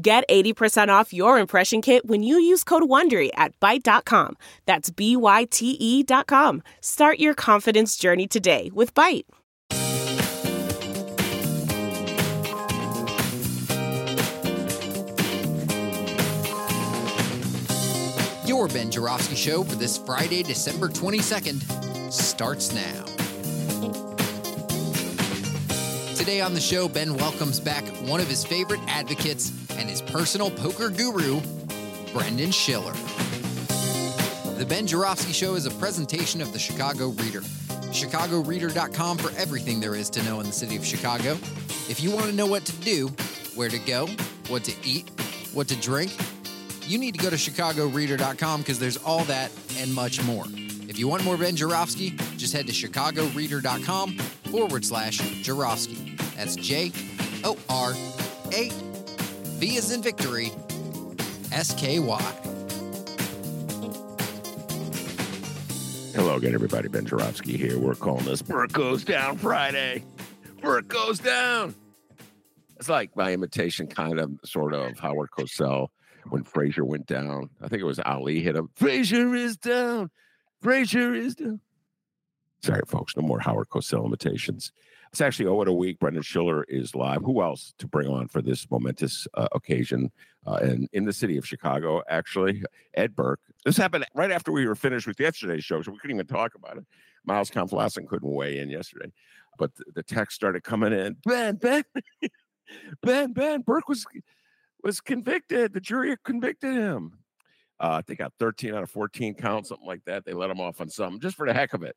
Get 80% off your impression kit when you use code WONDERY at Byte.com. That's B-Y-T-E dot com. Start your confidence journey today with Byte. Your Ben Joravsky Show for this Friday, December 22nd starts now. Today on the show, Ben welcomes back one of his favorite advocates and his personal poker guru, Brendan Shiller. The Ben Joravsky Show is a presentation of the Chicago Reader. ChicagoReader.com for everything there is to know in the city of Chicago. If you want to know what to do, where to go, what to eat, what to drink, you need to go to ChicagoReader.com because there's all that and much more. If you want more Ben Joravsky, just head to ChicagoReader.com forward slash Joravsky. That's J O R A V as in victory, S K Y. Hello again, everybody. Ben Joravsky here. We're calling this Burke Goes Down Friday. Burke Goes Down. It's like my imitation, kind of, sort of, Howard Cosell when Frazier went down. I think it was Ali hit him. Frazier is down. Frazier is down. Sorry, folks. No more Howard Cosell imitations. It's actually oh, what a week. Brendan Shiller is live. Who else to bring on for this momentous uh, occasion? Uh, and in the city of Chicago, actually, Ed Burke. This happened right after we were finished with yesterday's show, so we couldn't even talk about it. Miles Kampf-Lassin couldn't weigh in yesterday, but the, the text started coming in. Ben, Ben, Ben, Ben, Burke was was convicted. The jury convicted him. Uh, they got 13 out of 14 counts, something like that. They let him off on something just for the heck of it.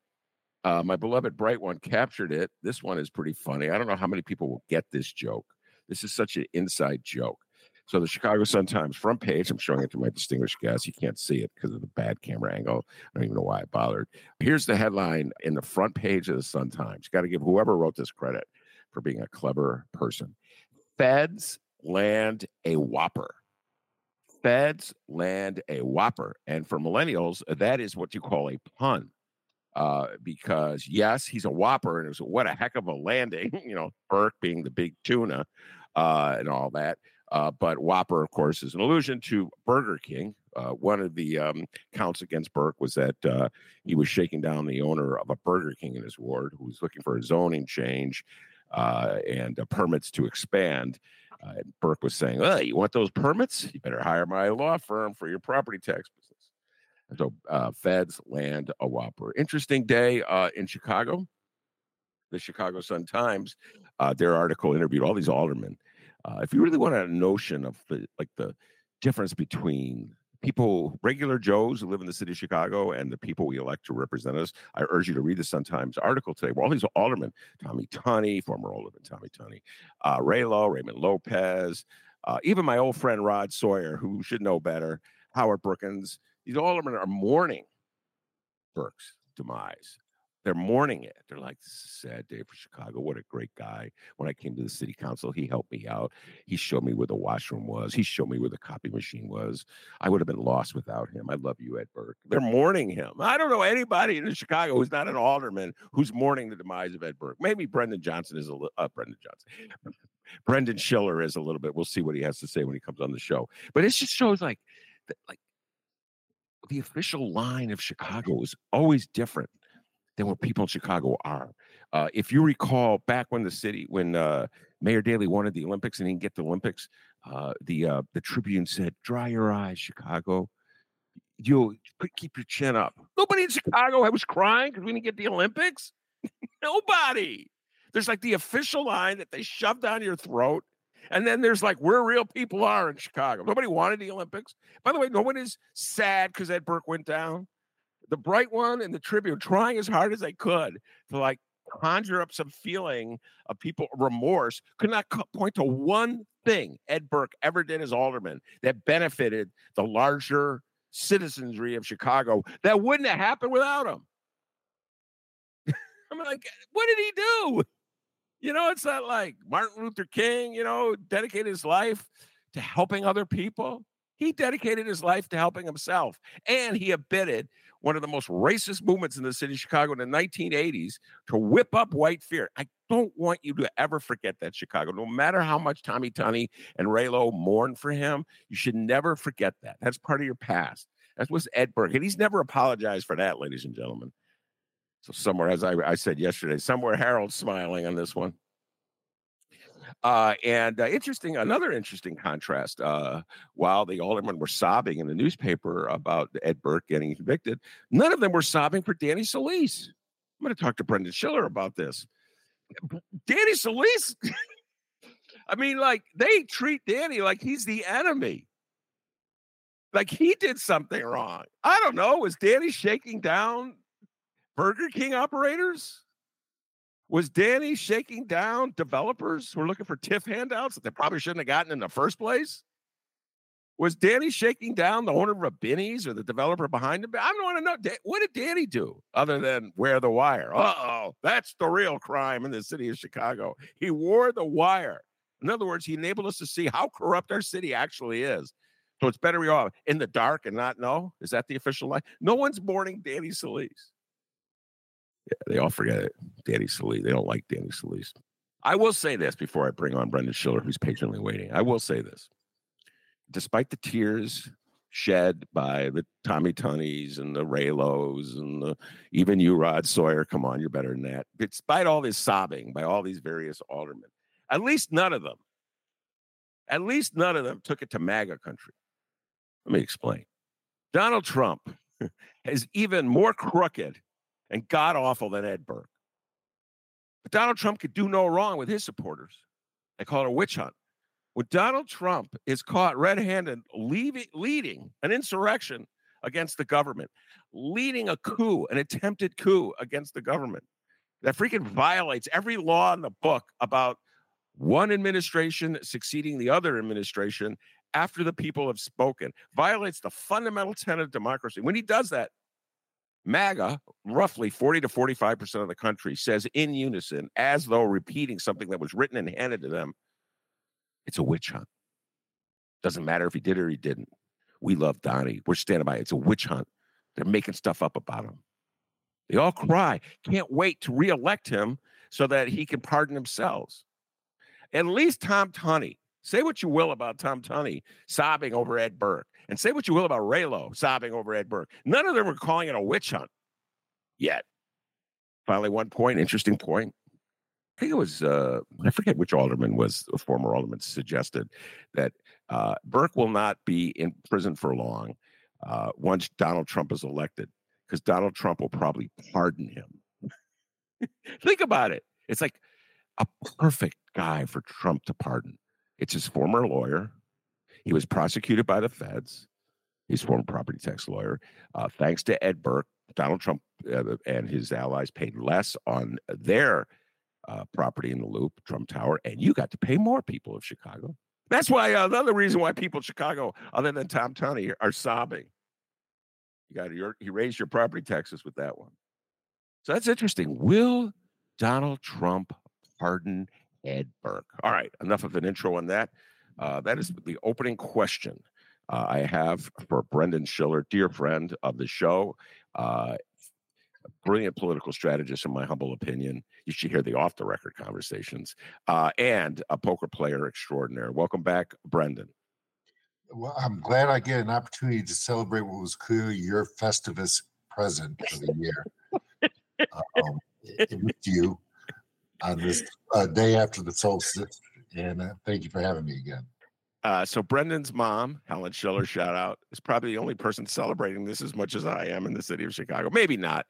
Uh, my beloved Bright One captured it. This one is pretty funny. I don't know how many people will get this joke. This is such an inside joke. So the Chicago Sun Times front page, I'm showing it to my distinguished guest. You can't see it because of the bad camera angle. I don't even know why I bothered. Here's the headline in the front page of the Sun Times. Got to give whoever wrote this credit for being a clever person. Feds land a whopper. Feds land a whopper. And for millennials, that is what you call a pun. Uh, because yes, he's a whopper, and it was what a heck of a landing, you know, Burke being the big tuna uh, and all that. Uh, but Whopper, of course, is an allusion to Burger King. Uh, one of the um, counts against Burke was that uh, he was shaking down the owner of a Burger King in his ward who was looking for a zoning change uh, and permits to expand. Uh, Burke was saying, "Oh, you want those permits? You better hire my law firm for your property tax business." And so, uh, feds land a whopper. Interesting day uh, in Chicago. The Chicago Sun Times, uh, their article interviewed all these aldermen. Uh, if you really want a notion of the like the difference between people, regular Joes who live in the city of Chicago, and the people we elect to represent us. I urge you to read the Sun Times article today where all these aldermen, Tommy Tunney, former alderman Tommy Tunney, uh, Raylo, Raymond Lopez, uh, even my old friend Rod Sawyer, who should know better, Howard Brookins, these aldermen are mourning Burke's demise. They're mourning it. They're like, this is a sad day for Chicago. What a great guy. When I came to the city council, he helped me out. He showed me where the washroom was. He showed me where the copy machine was. I would have been lost without him. I love you, Ed Burke. They're mourning him. I don't know anybody in Chicago who's not an alderman who's mourning the demise of Ed Burke. Maybe Brendan Johnson is a little, uh, Brendan Johnson. Brendan Shiller is a little bit. We'll see what he has to say when he comes on the show. But it just shows like, like the official line of Chicago is always different than what people in Chicago are. Uh, if you recall, back when the city, when uh, Mayor Daley wanted the Olympics and he didn't get the Olympics, uh, the uh, the Tribune said, "Dry your eyes, Chicago. You keep your chin up." Nobody in Chicago I was crying because we didn't get the Olympics. Nobody. There's like the official line that they shove down your throat. And then there's like where real people are in Chicago. Nobody wanted the Olympics. By the way, no one is sad because Ed Burke went down the bright one and the Tribune trying as hard as they could to like conjure up some feeling of people remorse, could not point to one thing Ed Burke ever did as alderman that benefited the larger citizenry of Chicago that wouldn't have happened without him. I'm like, what did he do? You know, it's not like Martin Luther King, you know, dedicated his life to helping other people. He dedicated his life to helping himself. And he abetted one of the most racist movements in the city of Chicago in the 1980s to whip up white fear. I don't want you to ever forget that, Chicago. No matter how much Tommy Tunney and Raylo mourn for him, you should never forget that. That's part of your past. That was Ed Burke. And he's never apologized for that, ladies and gentlemen. So somewhere, as I, I said yesterday, somewhere Harold's smiling on this one. Uh, and uh, interesting, another interesting contrast. Uh, while the aldermen were sobbing in the newspaper about Ed Burke getting convicted, none of them were sobbing for Danny Solis. I'm going to talk to Brendan Shiller about this. Danny Solis, I mean, like they treat Danny like he's the enemy. Like he did something wrong. I don't know. Was Danny shaking down Burger King operators? Was Danny shaking down developers who were looking for TIF handouts that they probably shouldn't have gotten in the first place? Was Danny shaking down the owner of a Binny's or the developer behind him? I don't want to know. What did Danny do other than wear the wire? Uh oh, that's the real crime in the city of Chicago. He wore the wire. In other words, he enabled us to see how corrupt our city actually is. So it's better we all in the dark and not know. Is that the official line? No one's mourning Danny Solis. Yeah, they all forget it. Danny Solis. They don't like Danny Solis. I will say this before I bring on Brendan Shiller, who's patiently waiting. I will say this. Despite the tears shed by the Tommy Tunneys and the Raylos and the, even you, Rod Sawyer, come on, you're better than that. Despite all this sobbing by all these various aldermen, at least none of them, at least none of them took it to MAGA country. Let me explain. Donald Trump is even more crooked and god awful than Ed Burke. But Donald Trump could do no wrong with his supporters. They call it a witch hunt. When Donald Trump is caught red handed leading an insurrection against the government, leading a coup, an attempted coup against the government that freaking violates every law in the book about one administration succeeding the other administration after the people have spoken, violates the fundamental tenet of democracy. When he does that, MAGA, roughly 40 to 45% of the country, says in unison, as though repeating something that was written and handed to them, it's a witch hunt. Doesn't matter if he did or he didn't. We love Donnie. We're standing by. It's a witch hunt. They're making stuff up about him. They all cry. Can't wait to reelect him so that he can pardon themselves. At least Tom Tunney. Say what you will about Tom Tunney sobbing over Ed Burke. And say what you will about Raylo sobbing over Ed Burke. None of them were calling it a witch hunt yet. Finally, one point, interesting point. I think it was, uh, I forget which alderman was, a former alderman suggested that uh, Burke will not be in prison for long uh, once Donald Trump is elected, because Donald Trump will probably pardon him. think about it. It's like a perfect guy for Trump to pardon. It's his former lawyer he was prosecuted by the feds. He's a former property tax lawyer. Uh, thanks to Ed Burke, Donald Trump uh, and his allies paid less on their uh, property in the Loop, Trump Tower, and you got to pay more people of Chicago. That's why uh, another reason why people in Chicago, other than Tom Tunney, are sobbing. You got your you raised your property taxes with that one. So that's interesting. Will Donald Trump pardon Ed Burke? All right, enough of an intro on that. Uh, that is the opening question uh, I have for Brendan Shiller, dear friend of the show. Uh, brilliant political strategist, in my humble opinion. You should hear the off the record conversations, uh, and a poker player extraordinaire. Welcome back, Brendan. Well, I'm glad I get an opportunity to celebrate what was clearly your Festivus present for the year um, with you on this uh, day after the solstice and uh, thank you for having me again. Uh, so Brendan's mom, Helen Shiller, shout out, is probably the only person celebrating this as much as I am in the city of Chicago. Maybe not.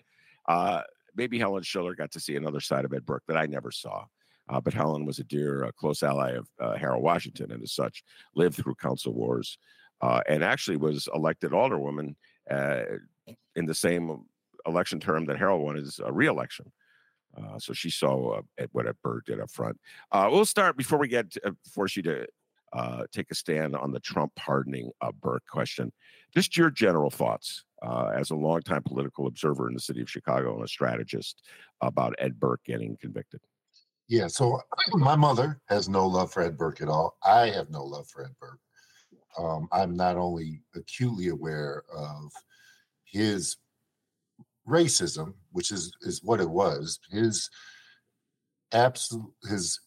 Uh, maybe Helen Shiller got to see another side of Ed Burke that I never saw. Uh, but Helen was a dear, uh, close ally of uh, Harold Washington, and as such, lived through council wars, uh, and actually was elected alderwoman in the same election term that Harold won his reelection. Uh, so she saw uh, at what Ed Burke did up front. Uh, we'll start before we get to, uh, force you to uh, take a stand on the Trump pardoning Burke question. Just your general thoughts uh, as a longtime political observer in the city of Chicago and a strategist about Ed Burke getting convicted. Yeah, so my mother has no love for Ed Burke at all. I have no love for Ed Burke. Um, I'm not only acutely aware of his racism, which is is what it was, his absolute his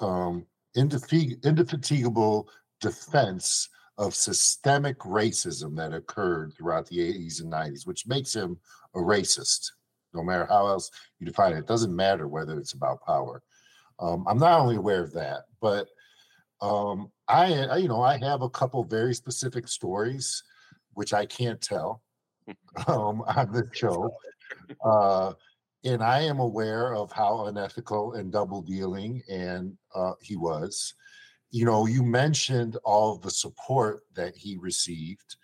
um, indefatigable defense of systemic racism that occurred throughout the 80s and 90s, which makes him a racist no matter how else you define it. It doesn't matter whether it's about power. Um, I'm not only aware of that, but um, I, I, you know, I have a couple very specific stories which I can't tell um, on the show, uh, and I am aware of how unethical and double dealing and uh, he was. You know, you mentioned all the support that he received,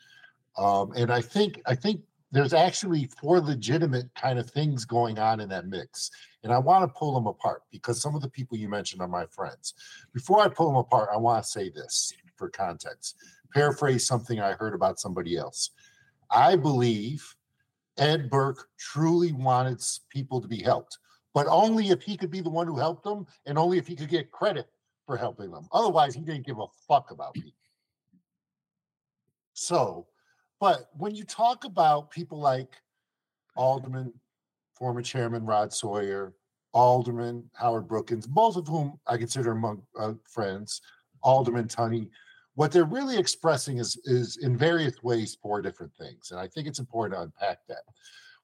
um, and I think I think there's actually four legitimate kind of things going on in that mix. And I want to pull them apart because some of the people you mentioned are my friends. Before I pull them apart, I want to say this for context. Paraphrase something I heard about somebody else. I believe Ed Burke truly wanted people to be helped, but only if he could be the one who helped them and only if he could get credit for helping them. Otherwise, he didn't give a fuck about people. So, but when you talk about people like Alderman, former Chairman Rod Sawyer, Alderman Howard Brookins, both of whom I consider among uh, friends, Alderman Tunney, what they're really expressing is is in various ways four different things, and I think it's important to unpack that.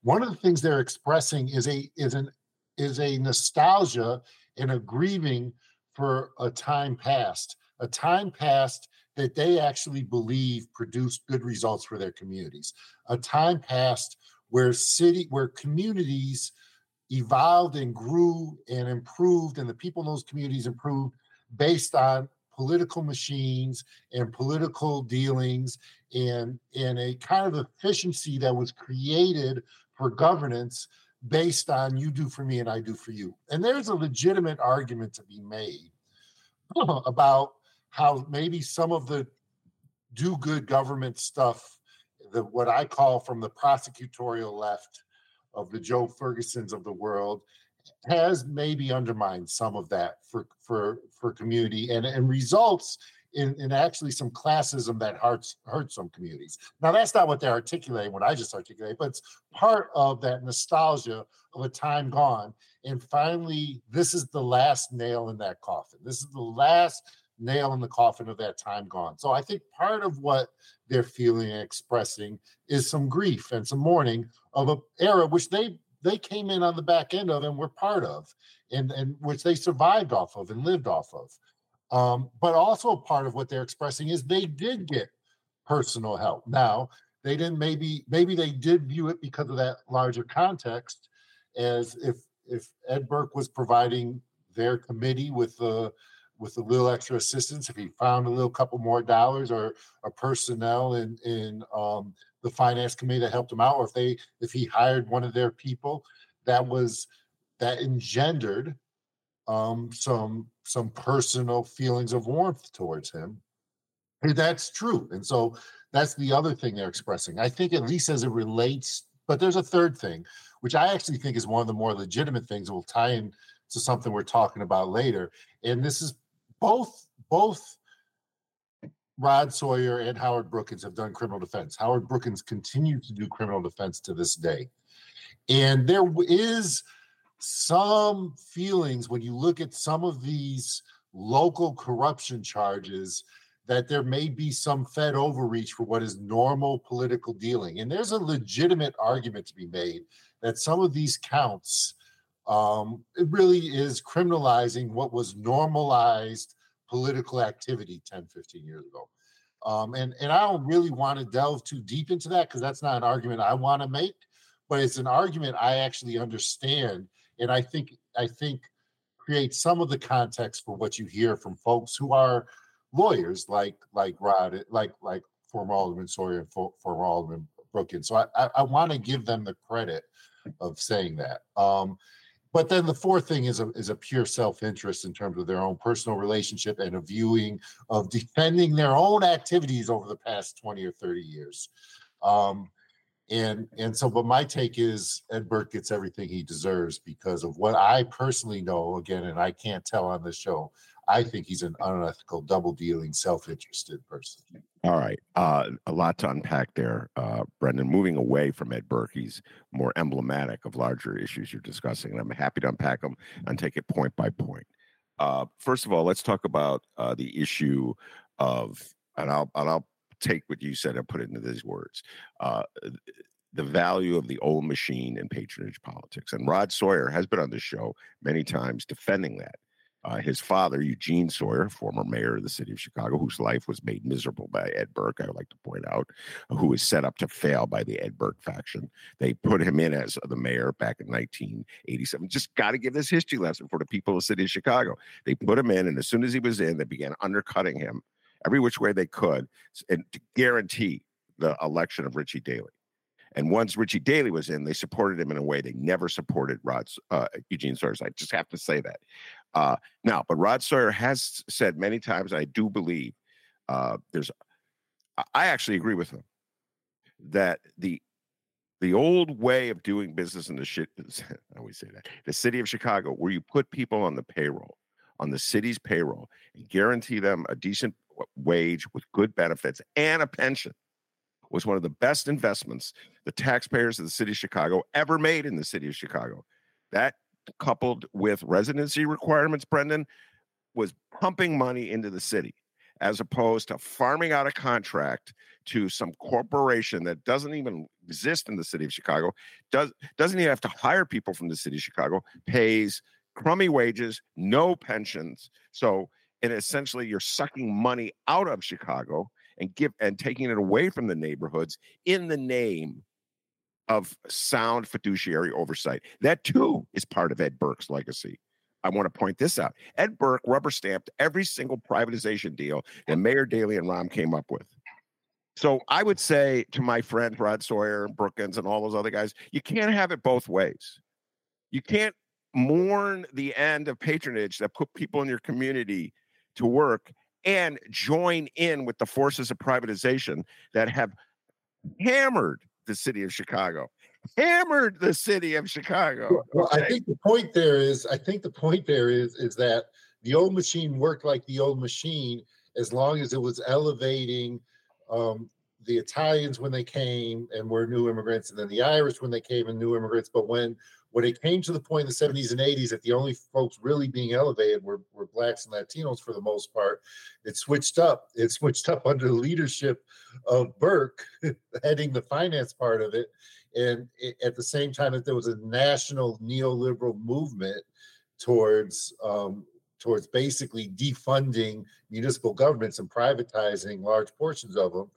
One of the things they're expressing is a is an is a nostalgia and a grieving for a time past, a time past that they actually believe produced good results for their communities. A time past where city where communities evolved and grew and improved and the people in those communities improved based on political machines and political dealings and and a kind of efficiency that was created for governance based on you do for me and I do for you. And there's a legitimate argument to be made about how maybe some of the do good government stuff, the what I call from the prosecutorial left of the Joe Fergusons of the world, has maybe undermined some of that for for for community and and results in, in actually some classism that hurts hurts some communities. Now that's not what they're articulating, what I just articulated, but it's part of that nostalgia of a time gone. And finally, this is the last nail in that coffin. This is the last nail in the coffin of that time gone. So I think part of what they're feeling and expressing is some grief and some mourning of an era which they they came in on the back end of and were part of, and and which they survived off of and lived off of. Um, but also a part of what they're expressing is they did get personal help. Now they didn't maybe maybe they did view it because of that larger context as if if Ed Burke was providing their committee with the with a little extra assistance, if he found a little couple more dollars or a personnel in in um, the finance committee that helped him out, or if they if he hired one of their people, that was that engendered um, some some personal feelings of warmth towards him. And that's true, and so that's the other thing they're expressing. I think at least as it relates, but there's a third thing, which I actually think is one of the more legitimate things. Will tie in to something we're talking about later, and this is both both Rod Sawyer and Howard Brookins have done criminal defense. Howard Brookins continues to do criminal defense to this day. And there is some feelings when you look at some of these local corruption charges that there may be some Fed overreach for what is normal political dealing. And there's a legitimate argument to be made that some of these counts um, it really is criminalizing what was normalized political activity 10, 15 years ago. Um, and, and I don't really want to delve too deep into that because that's not an argument I want to make, but it's an argument I actually understand. And I think I think create some of the context for what you hear from folks who are lawyers like like Rod, like like former Alderman Sawyer and former Alderman Brookins. So I, I, I want to give them the credit of saying that. Um, but then the fourth thing is a is a pure self-interest in terms of their own personal relationship and a viewing of defending their own activities over the past 20 or 30 years. Um, and and so but my take is ed burke gets everything he deserves because of what i personally know again and i can't tell on the show i think he's an unethical double dealing self-interested person all right uh, a lot to unpack there uh, brendan moving away from ed burke he's more emblematic of larger issues you're discussing and i'm happy to unpack them and take it point by point uh, first of all let's talk about uh, the issue of and i'll and i'll take what you said and put it into these words. Uh, the value of the old machine in patronage politics. And Rod Sawyer has been on this show many times defending that. Uh, his father, Eugene Sawyer, former mayor of the city of Chicago, whose life was made miserable by Ed Burke, I would like to point out, who was set up to fail by the Ed Burke faction. They put him in as the mayor back in 1987. Just got to give this history lesson for the people of the city of Chicago. They put him in, and as soon as he was in, they began undercutting him every which way they could and to guarantee the election of Richie Daley. And once Richie Daley was in, they supported him in a way they never supported Rod uh, Eugene Sawyer. I just have to say that. Uh, now, but Rod Sawyer has said many times, I do believe uh, there's. I actually agree with him that the the old way of doing business in the shit. I always say that the city of Chicago, where you put people on the payroll, on the city's payroll, and guarantee them a decent wage with good benefits and a pension was one of the best investments the taxpayers of the city of Chicago ever made in the city of Chicago. That coupled with residency requirements, Brendan, was pumping money into the city as opposed to farming out a contract to some corporation that doesn't even exist in the city of Chicago, does doesn't even have to hire people from the city of Chicago, pays crummy wages, no pensions. So and essentially you're sucking money out of Chicago and give and taking it away from the neighborhoods in the name of sound fiduciary oversight. That too is part of Ed Burke's legacy. I want to point this out. Ed Burke rubber stamped every single privatization deal that Mayor Daley and Rahm came up with. So I would say to my friend Rod Sawyer and Brookins and all those other guys, you can't have it both ways. You can't mourn the end of patronage that put people in your community to work and join in with the forces of privatization that have hammered the city of Chicago. Hammered the city of Chicago. Well, I think the point there is, I think the point there is, is that the old machine worked like the old machine as long as it was elevating um, the Italians when they came and were new immigrants, and then the Irish when they came and new immigrants. But when when it came to the point in the 70s and 80s that the only folks really being elevated were, were blacks and Latinos for the most part, it switched up. It switched up under the leadership of Burke, heading the finance part of it. And it, at the same time that there was a national neoliberal movement towards um, towards basically defunding municipal governments and privatizing large portions of them,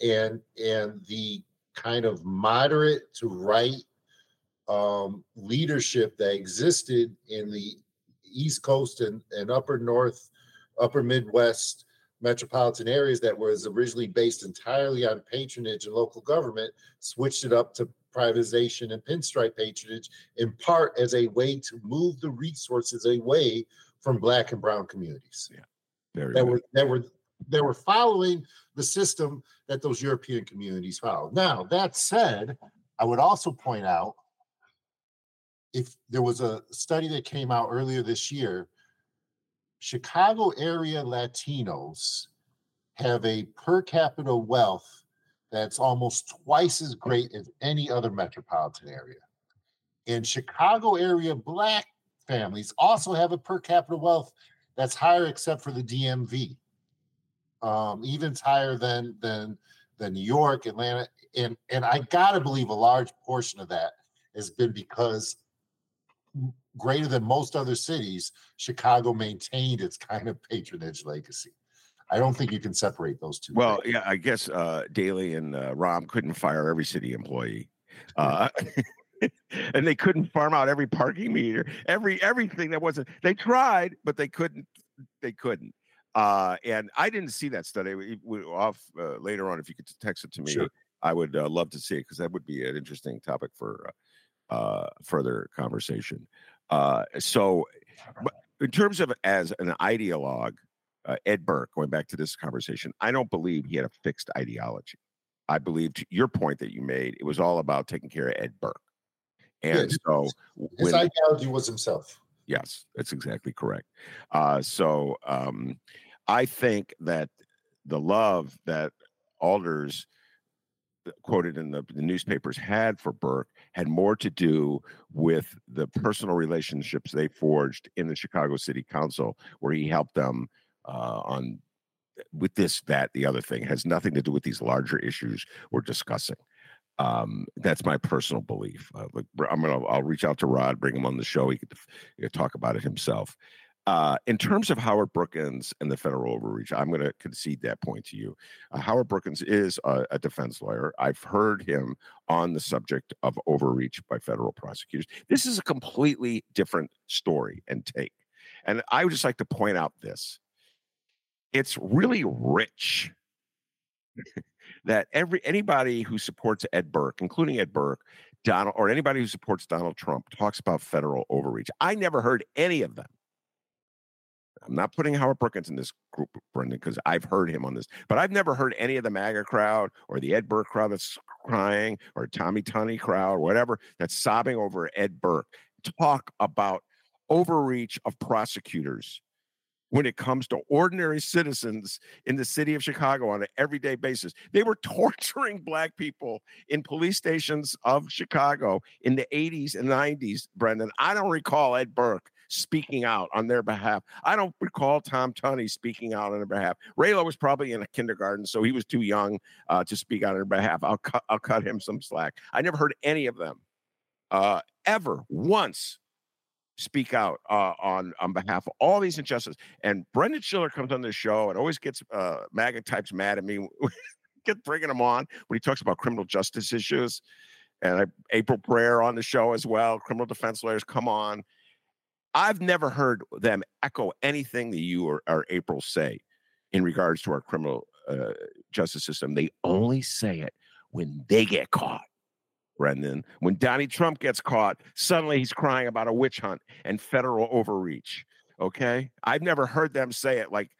and and the kind of moderate to right um, leadership that existed in the East Coast and, and Upper North, Upper Midwest metropolitan areas that was originally based entirely on patronage and local government, switched it up to privatization and pinstripe patronage, in part as a way to move the resources away from black and brown communities. Yeah. Very that were that were they were following the system that those European communities followed. Now, that said, I would also point out if there was a study that came out earlier this year, Chicago area Latinos have a per capita wealth that's almost twice as great as any other metropolitan area. And Chicago area Black families also have a per capita wealth that's higher, except for the DMV. Um, even higher than than than New York, Atlanta, and and I gotta believe a large portion of that has been because greater than most other cities, Chicago maintained its kind of patronage legacy. I don't think you can separate those two. Well, things. yeah, I guess uh, Daley and uh, Rahm couldn't fire every city employee. Uh, and they couldn't farm out every parking meter, every everything that wasn't. They tried, but they couldn't. They couldn't. Uh, and I didn't see that study. We, we off uh, later on. If you could text it to me, sure. I would uh, love to see it because that would be an interesting topic for uh, further conversation. Uh, so, in terms of as an ideologue, uh, Ed Burke, going back to this conversation, I don't believe he had a fixed ideology. I believe to your point that you made, it was all about taking care of Ed Burke. And yeah, so his when, ideology was himself. Yes, that's exactly correct. Uh, so um, I think that the love that alders quoted in the, the, newspapers had for Burke had more to do with the personal relationships they forged in the Chicago City Council, where he helped them uh, on with this, that, the other thing. It has nothing to do with these larger issues we're discussing. Um, that's my personal belief. Uh, I'm gonna I'll reach out to Rod, bring him on the show. He could, he could talk about it himself. Uh, in terms of Howard Brookins and the federal overreach, I'm going to concede that point to you. Uh, Howard Brookins is a, a, defense lawyer. I've heard him on the subject of overreach by federal prosecutors. This is a completely different story and take. And I would just like to point out this it's really rich that every anybody who supports Ed Burke, including Ed Burke, Donald, or anybody who supports Donald Trump, talks about federal overreach. I never heard any of them I'm not putting Howard Brookins in this group, Brendan, because I've heard him on this, but I've never heard any of the MAGA crowd or the Ed Burke crowd that's crying or Tommy Tunney crowd, or whatever, that's sobbing over Ed Burke talk about overreach of prosecutors when it comes to ordinary citizens in the city of Chicago on an everyday basis. They were torturing black people in police stations of Chicago in the 80s and 90s, Brendan. I don't recall Ed Burke speaking out on their behalf. I don't recall Tom Tunney speaking out on their behalf. Raylo was probably in a kindergarten, so he was too young uh, to speak out on their behalf. I'll cut I'll cut him some slack. I never heard any of them uh, ever once speak out uh, on on behalf of all these injustices. And Brendan Shiller comes on the show and always gets uh, MAGA types mad at me. Get bringing him on when he talks about criminal justice issues. And I, April Preyar on the show as well. Criminal defense lawyers come on I've never heard them echo anything that you or, or April say in regards to our criminal uh, justice system. They only say it when they get caught. Brendan, when Donnie Trump gets caught, suddenly he's crying about a witch hunt and federal overreach. Okay. I've never heard them say it like,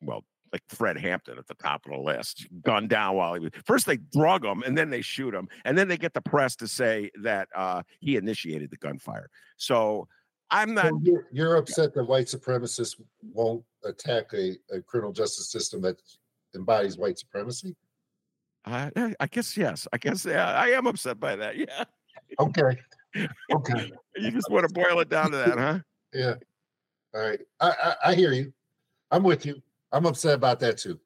well, like Fred Hampton at the top of the list, gunned down while he was. First, they drug him, and then they shoot him, and then they get the press to say that uh, he initiated the gunfire. So I'm not. So you're, you're, upset that white supremacists won't attack a, a criminal justice system that embodies white supremacy. I, I guess yes. I guess yeah, I am upset by that. Yeah. Okay. Okay. you just want to boil it down to that, huh? Yeah. All right. I, I, I hear you. I'm with you. I'm upset about that too.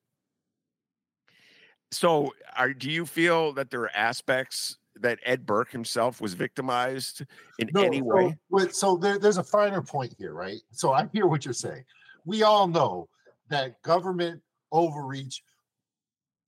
So, are, do you feel that there are aspects that Ed Burke himself was victimized in no, any way? So, so there, there's a finer point here, right? So I hear what you're saying. We all know that government overreach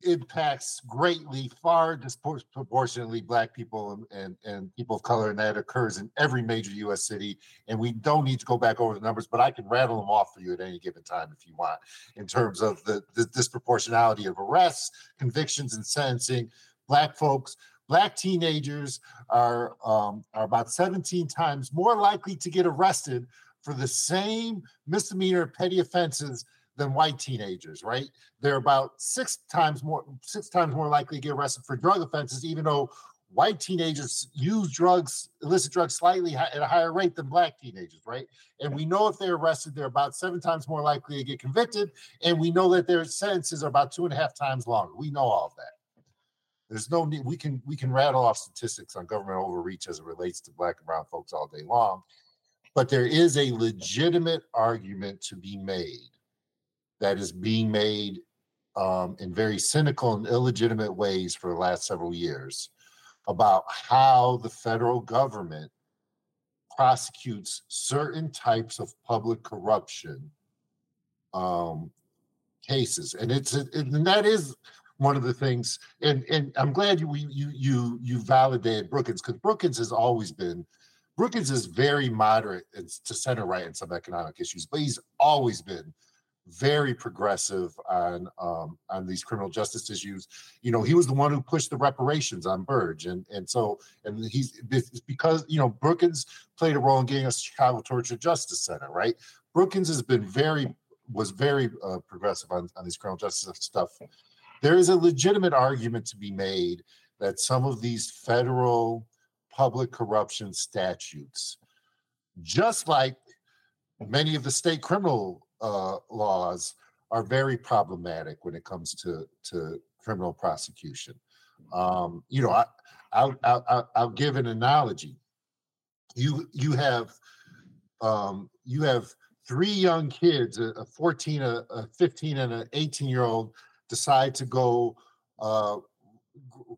impacts greatly, far disproportionately black people and, and, people of color, and that occurs in every major US city. And we don't need to go back over the numbers, but I can rattle them off for you at any given time if you want, in terms of the, the disproportionality of arrests, convictions, and sentencing. Black folks, black teenagers are um, are about 17 times more likely to get arrested for the same misdemeanor petty offenses than white teenagers, right? They're about six times more six times more likely to get arrested for drug offenses, even though white teenagers use drugs, illicit drugs, slightly at a higher rate than black teenagers, right? And we know if they're arrested, they're about seven times more likely to get convicted, and we know that their sentences are about two and a half times longer. We know all of that. There's no need. We can we can rattle off statistics on government overreach as it relates to black and brown folks all day long, but there is a legitimate argument to be made that is being made um, in very cynical and illegitimate ways for the last several years about how the federal government prosecutes certain types of public corruption um, cases, and it's and that is one of the things. And and I'm glad you you you you validated Brookins because Brookins has always been. Brookins is very moderate to center right in some economic issues, but he's always been very progressive on um, on these criminal justice issues. You know, he was the one who pushed the reparations on Burge, and and so and he's because you know Brookins played a role in getting us Chicago Torture Justice Center, right? Brookins has been very was very uh, progressive on, on these criminal justice stuff. There is a legitimate argument to be made that some of these federal public corruption statutes, just like many of the state criminal uh, laws, are very problematic when it comes to to criminal prosecution. Um, you know, I, I'll, I'll, I'll give an analogy. You you have um, you have three young kids, a, 14, a, a 15, and an 18 year old, decide to go uh,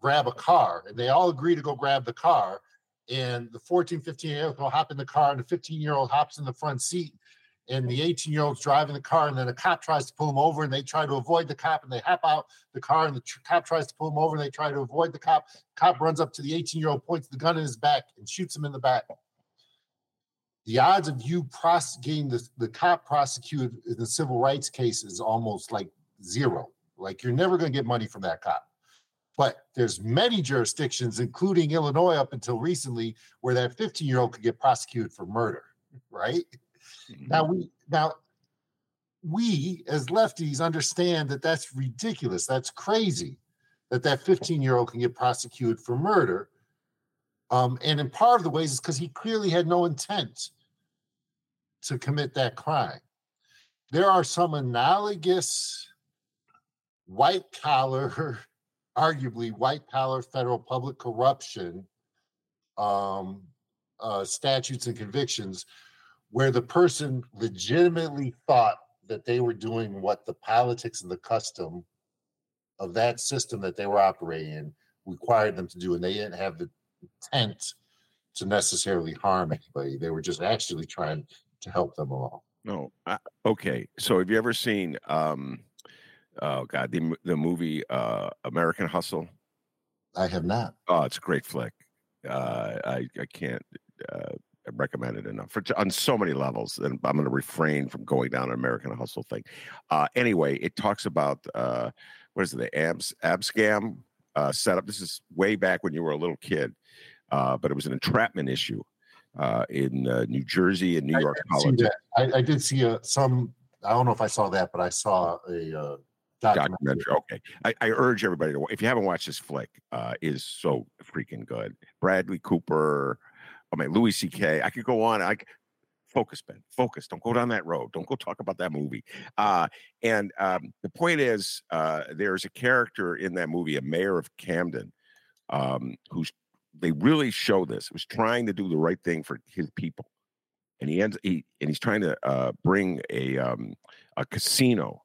grab a car, and they all agree to go grab the car. And the 14, 15 year old hop in the car, and the 15 year old hops in the front seat, and the 18 year old's driving the car, and then a cop tries to pull them over, and they try to avoid the cop, and they hop out the car, and the cop tries to pull them over, and they try to avoid the cop. Cop runs up to the 18 year old, points the gun in his back, and shoots him in the back the odds of you prosecuting the, the cop prosecuted in the civil rights case is almost like zero. Like you're never going to get money from that cop. But there's many jurisdictions, including Illinois up until recently, where that 15 year old could get prosecuted for murder, right? Mm-hmm. Now we now we as lefties understand that that's ridiculous. That's crazy that that 15 year old can get prosecuted for murder um, and in part of the ways is because he clearly had no intent to commit that crime. There are some analogous white collar, arguably white collar federal public corruption um, uh, statutes and convictions where the person legitimately thought that they were doing what the politics and the custom of that system that they were operating in required them to do, and they didn't have the intent to necessarily harm anybody. They were just actually trying to help them along. No, uh, okay. So have you ever seen? um Oh God, the the movie uh American Hustle. I have not. Oh, it's a great flick. Uh, I I can't uh, recommend it enough for on so many levels. And I'm going to refrain from going down an American Hustle thing. Uh, anyway, it talks about uh, what is it? The abs abscam uh, setup. This is way back when you were a little kid, uh, but it was an entrapment issue uh, in uh, New Jersey and New York I, I, I, did see a, some. I don't know if I saw that, but I saw a uh, documentary. documentary. Okay, I, I, urge everybody to. If you haven't watched this flick, uh, is so freaking good. Bradley Cooper. I mean, Louis C.K. I could go on. I focus, Ben. Focus. Don't go down that road. Don't go talk about that movie. Uh, and um, the point is, uh, there's a character in that movie, a mayor of Camden, um, who's they really show this. Was trying to do the right thing for his people, and he ends he and he's trying to uh, bring a um, a casino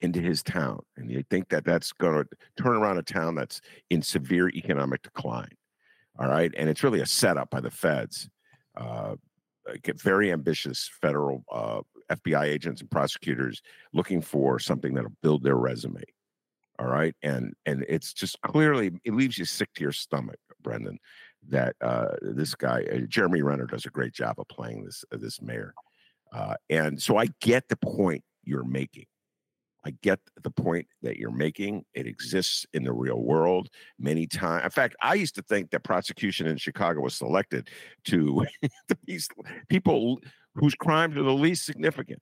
into his town, and they think that that's going to turn around a town that's in severe economic decline. All right, and it's really a setup by the feds. Uh, very ambitious federal uh, FBI agents and prosecutors looking for something that'll build their resume. All right, and and it's just clearly it leaves you sick to your stomach, Brendan. That uh, this guy uh, Jeremy Renner does a great job of playing this uh, this mayor, uh, and so I get the point you're making. I get the point that you're making. It exists in the real world many times. In fact, I used to think that prosecution in Chicago was selected to the people whose crimes are the least significant.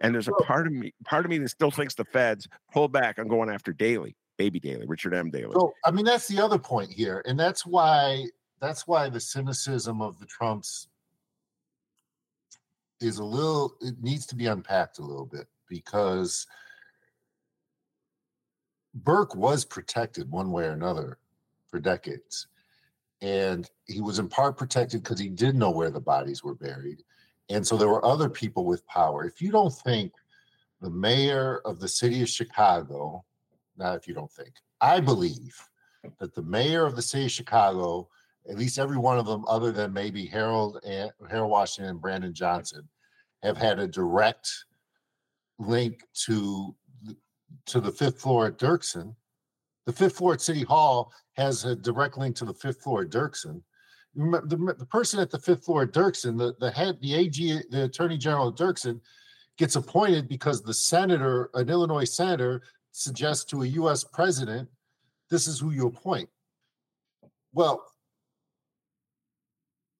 And there's a part of me, part of me that still thinks the feds pull back on going after Daley, baby Daley, Richard M. Daley. So I mean that's the other point here. And that's why that's why the cynicism of the Trumps is a little it needs to be unpacked a little bit because Burke was protected one way or another for decades. And he was in part protected because he did know where the bodies were buried. And so there were other people with power. If you don't think the mayor of the city of Chicago, not if you don't think, I believe that the mayor of the city of Chicago, at least every one of them, other than maybe Harold and Harold Washington and Brandon Johnson, have had a direct link to to the fifth floor at Dirksen. The fifth floor at City Hall has a direct link to the fifth floor at Dirksen. The, the person at the fifth floor at Dirksen, the, the head, the AG, the Attorney General at Dirksen, gets appointed because the senator, an Illinois senator, suggests to a U.S. president, this is who you appoint. Well,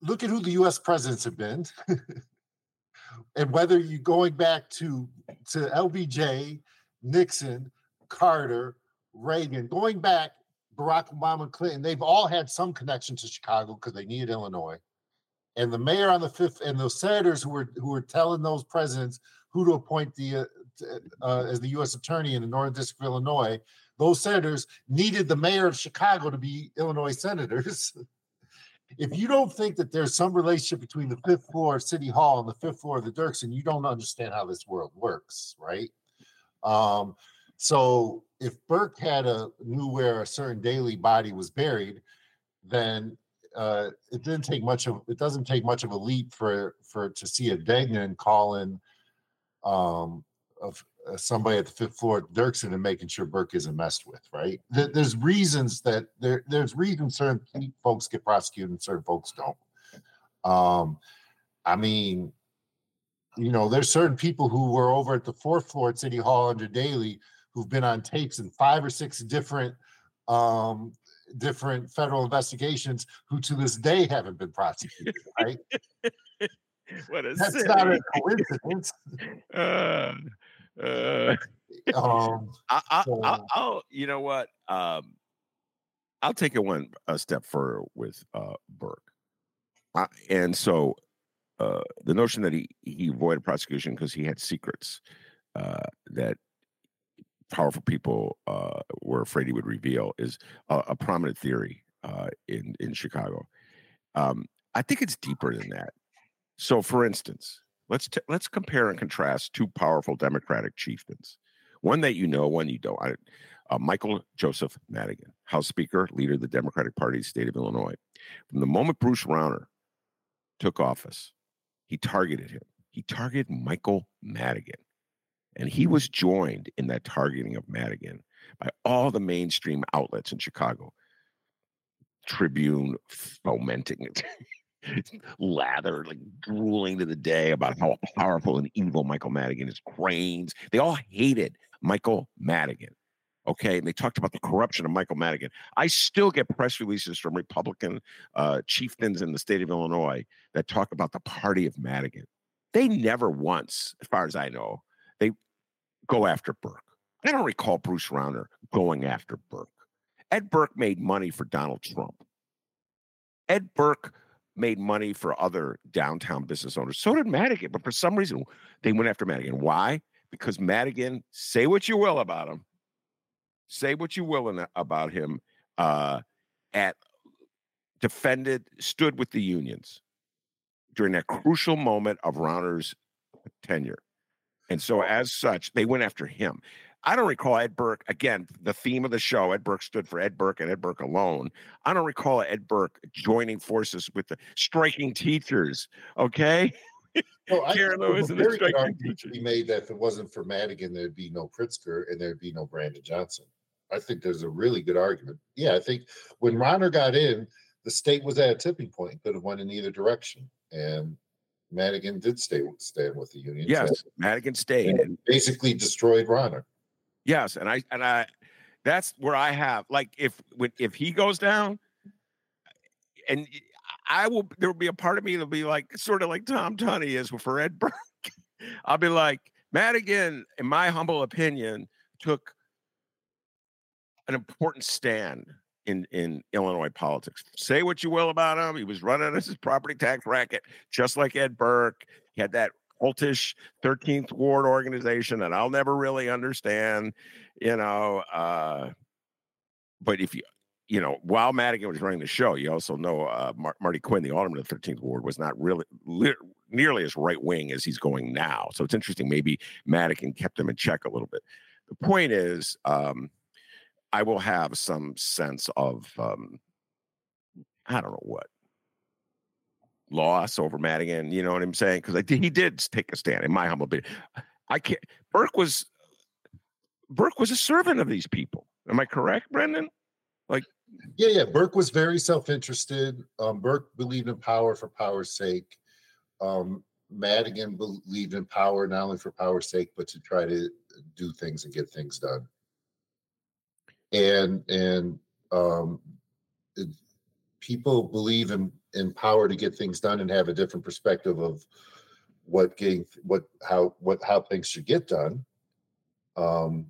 look at who the U.S. presidents have been, and whether you're going back to to LBJ, Nixon, Carter, Reagan, going back Barack Obama, Clinton, they've all had some connection to Chicago because they needed Illinois. And the mayor on the fifth, and those senators who were who were telling those presidents who to appoint the uh, uh, as the U.S. attorney in the Northern District of Illinois, those senators needed the mayor of Chicago to be Illinois senators. if you don't think that there's some relationship between the fifth floor of City Hall and the fifth floor of the Dirksen, you don't understand how this world works, right? Um, so if Burke had a knew where a certain daily body was buried, then uh, it didn't take much of it doesn't take much of a leap for for to see a Degnan calling um, of uh, somebody at the fifth floor at Dirksen and making sure Burke isn't messed with, right? there's reasons that there there's reasons certain folks get prosecuted and certain folks don't. Um, I mean, you know, there's certain people who were over at the fourth floor at City Hall under Daley who've been on tapes in five or six different um, different federal investigations who to this day haven't been prosecuted, right? what a That's not a coincidence. Uh, uh, um, I, I, so, I, I'll, you know what? Um, I'll take it one a step further with uh, Burke. I, and so uh, the notion that he, he avoided prosecution because he had secrets uh, that powerful people uh, were afraid he would reveal is a, a prominent theory uh, in in Chicago. Um, I think it's deeper than that. So, for instance, let's t- let's compare and contrast two powerful Democratic chieftains. One that you know, one you don't. I, uh, Michael Joseph Madigan, House Speaker, leader of the Democratic Party, state of Illinois. From the moment Bruce Rauner took office, he targeted him. He targeted Michael Madigan. And he was joined in that targeting of Madigan by all the mainstream outlets in Chicago. Tribune fomenting it. lather, like drooling to the day about how powerful and evil Michael Madigan is. Crain's, they all hated Michael Madigan. Okay, and they talked about the corruption of Michael Madigan. I still get press releases from Republican uh, chieftains in the state of Illinois that talk about the party of Madigan. They never once, as far as I know, they go after Burke. I don't recall Bruce Rauner going after Burke. Ed Burke made money for Donald Trump. Ed Burke made money for other downtown business owners. So did Madigan, but for some reason they went after Madigan. Why? Because Madigan, say what you will about him, say what you will about him, uh, at defended, stood with the unions during that crucial moment of Rauner's tenure. And so, as such, they went after him. I don't recall Ed Burke, again, the theme of the show, Ed Burke stood for Ed Burke and Ed Burke alone. I don't recall Ed Burke joining forces with the striking teachers. Okay. Well, I Karen Lewis and the striking teachers. He made that if it wasn't for Madigan, there'd be no Pritzker and there'd be no Brandon Johnson. I think there's a really good argument. Yeah, I think when Rauner got in, the state was at a tipping point, could have went in either direction. And Madigan did stay stand with the union. Yes, Madigan stayed and basically destroyed Rauner. Yes, and I and I that's where I have like if if he goes down, and I will there will be a part of me that'll be like sort of like Tom Tunney is for Ed Burke. I'll be like Madigan, in my humble opinion, took an important stand in in Illinois politics. Say what you will about him, he was running as his property tax racket, just like Ed Burke. He had that cultish 13th Ward organization that I'll never really understand, you know. Uh, but if you, you know, while Madigan was running the show, you also know uh, Mar- Marty Quinn, the alderman of the 13th Ward, was not really li- nearly as right wing as he's going now. So it's interesting. Maybe Madigan kept him in check a little bit. The point is, um, I will have some sense of, um, I don't know what, loss over Madigan. You know what I'm saying? Because he did take a stand. In my humble opinion, I can't. Burke was Burke was a servant of these people. Am I correct, Brendan? Like, yeah, yeah. Burke was very self-interested. Um, Burke believed in power for power's sake. Um, Madigan believed in power not only for power's sake, but to try to do things and get things done. And and um, it, people believe in in power to get things done and have a different perspective of what getting what how what how things should get done. Um,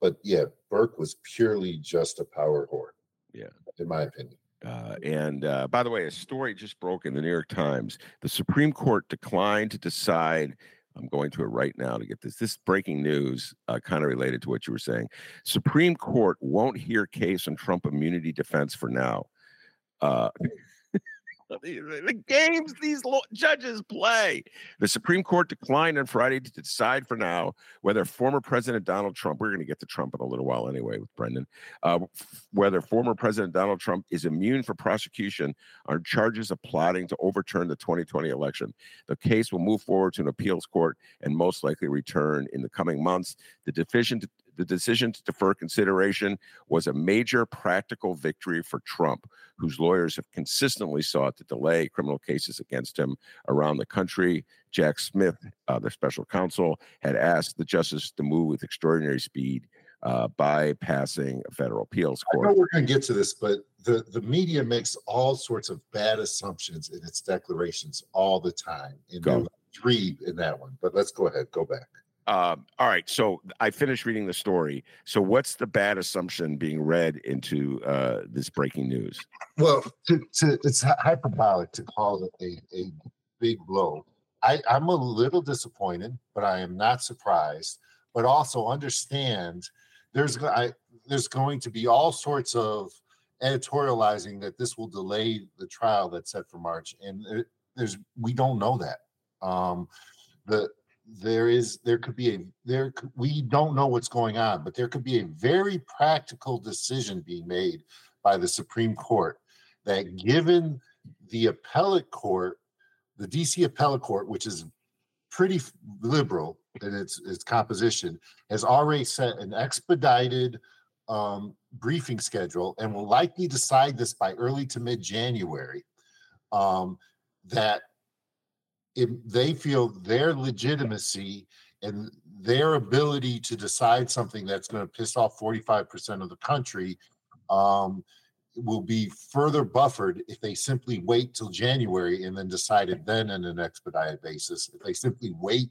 but yeah, Burke was purely just a power whore. Yeah, in my opinion. Uh, and uh, by the way, a story just broke in the New York Times. The Supreme Court declined to decide. I'm going to it right now to get this. This breaking news, uh, kind of related to what you were saying. Supreme Court won't hear case on Trump immunity defense for now. Uh, the games these judges play. The Supreme Court declined on Friday to decide for now whether former President Donald Trump, we're going to get to Trump in a little while anyway with Brendan, uh, whether former President Donald Trump is immune for prosecution on charges of plotting to overturn the 2020 election. The case will move forward to an appeals court and most likely return in the coming months. The decision to, the decision to defer consideration was a major practical victory for Trump, whose lawyers have consistently sought to delay criminal cases against him around the country. Jack Smith, uh, the special counsel, had asked the justice to move with extraordinary speed, uh, bypassing a federal appeals court. I know we're going to get to this, but the, the media makes all sorts of bad assumptions in its declarations all the time. And go. three in that one, but let's go ahead, go back. Um, all right, so I finished reading the story. So, what's the bad assumption being read into uh, this breaking news? Well, to, to, it's hyperbolic to call it a, a big blow. I, I'm a little disappointed, but I am not surprised. But also understand there's I, there's going to be all sorts of editorializing that this will delay the trial that's set for March, and there's we don't know that. Um, the there is there could be a there we don't know what's going on but there could be a very practical decision being made by the supreme court that given the appellate court the dc appellate court which is pretty liberal in its its composition has already set an expedited um, briefing schedule and will likely decide this by early to mid january um, that if they feel their legitimacy and their ability to decide something that's going to piss off 45% of the country um, will be further buffered if they simply wait till January and then decide it then on an expedited basis. If they simply wait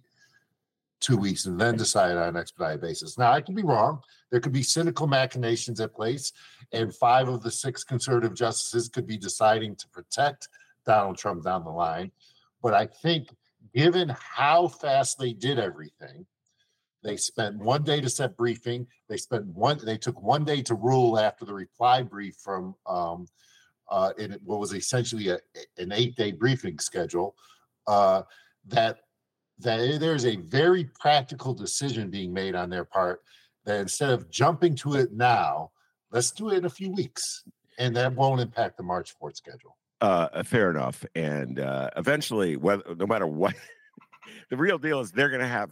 two weeks and then decide on an expedited basis. Now, I could be wrong. There could be cynical machinations at place, and five of the six conservative justices could be deciding to protect Donald Trump down the line. But I think given how fast they did everything, they spent one day to set briefing. They spent one. They took one day to rule after the reply brief from um, uh, in what was essentially a, an eight-day briefing schedule. Uh, that that there's a very practical decision being made on their part. That instead of jumping to it now, let's do it in a few weeks, and that won't impact the March 4th schedule. Uh, fair enough. And uh, eventually, whether no matter what, the real deal is they're going to have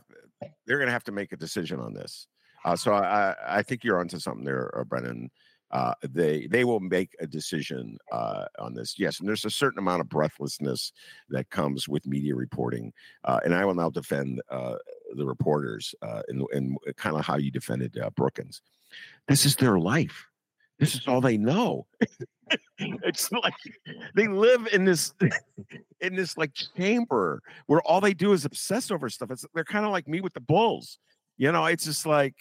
they're going to have to make a decision on this. Uh, so I, I think you're onto something there, uh, Brendan. Uh, they they will make a decision uh, on this. Yes, and there's a certain amount of breathlessness that comes with media reporting, uh, and I will now defend uh, the reporters uh, and, kind of how you defended uh, Brookins. This is their life. This is all they know. it's like they live in this in this like chamber where all they do is obsess over stuff. It's they're kind of like me with the Bulls. You know, it's just like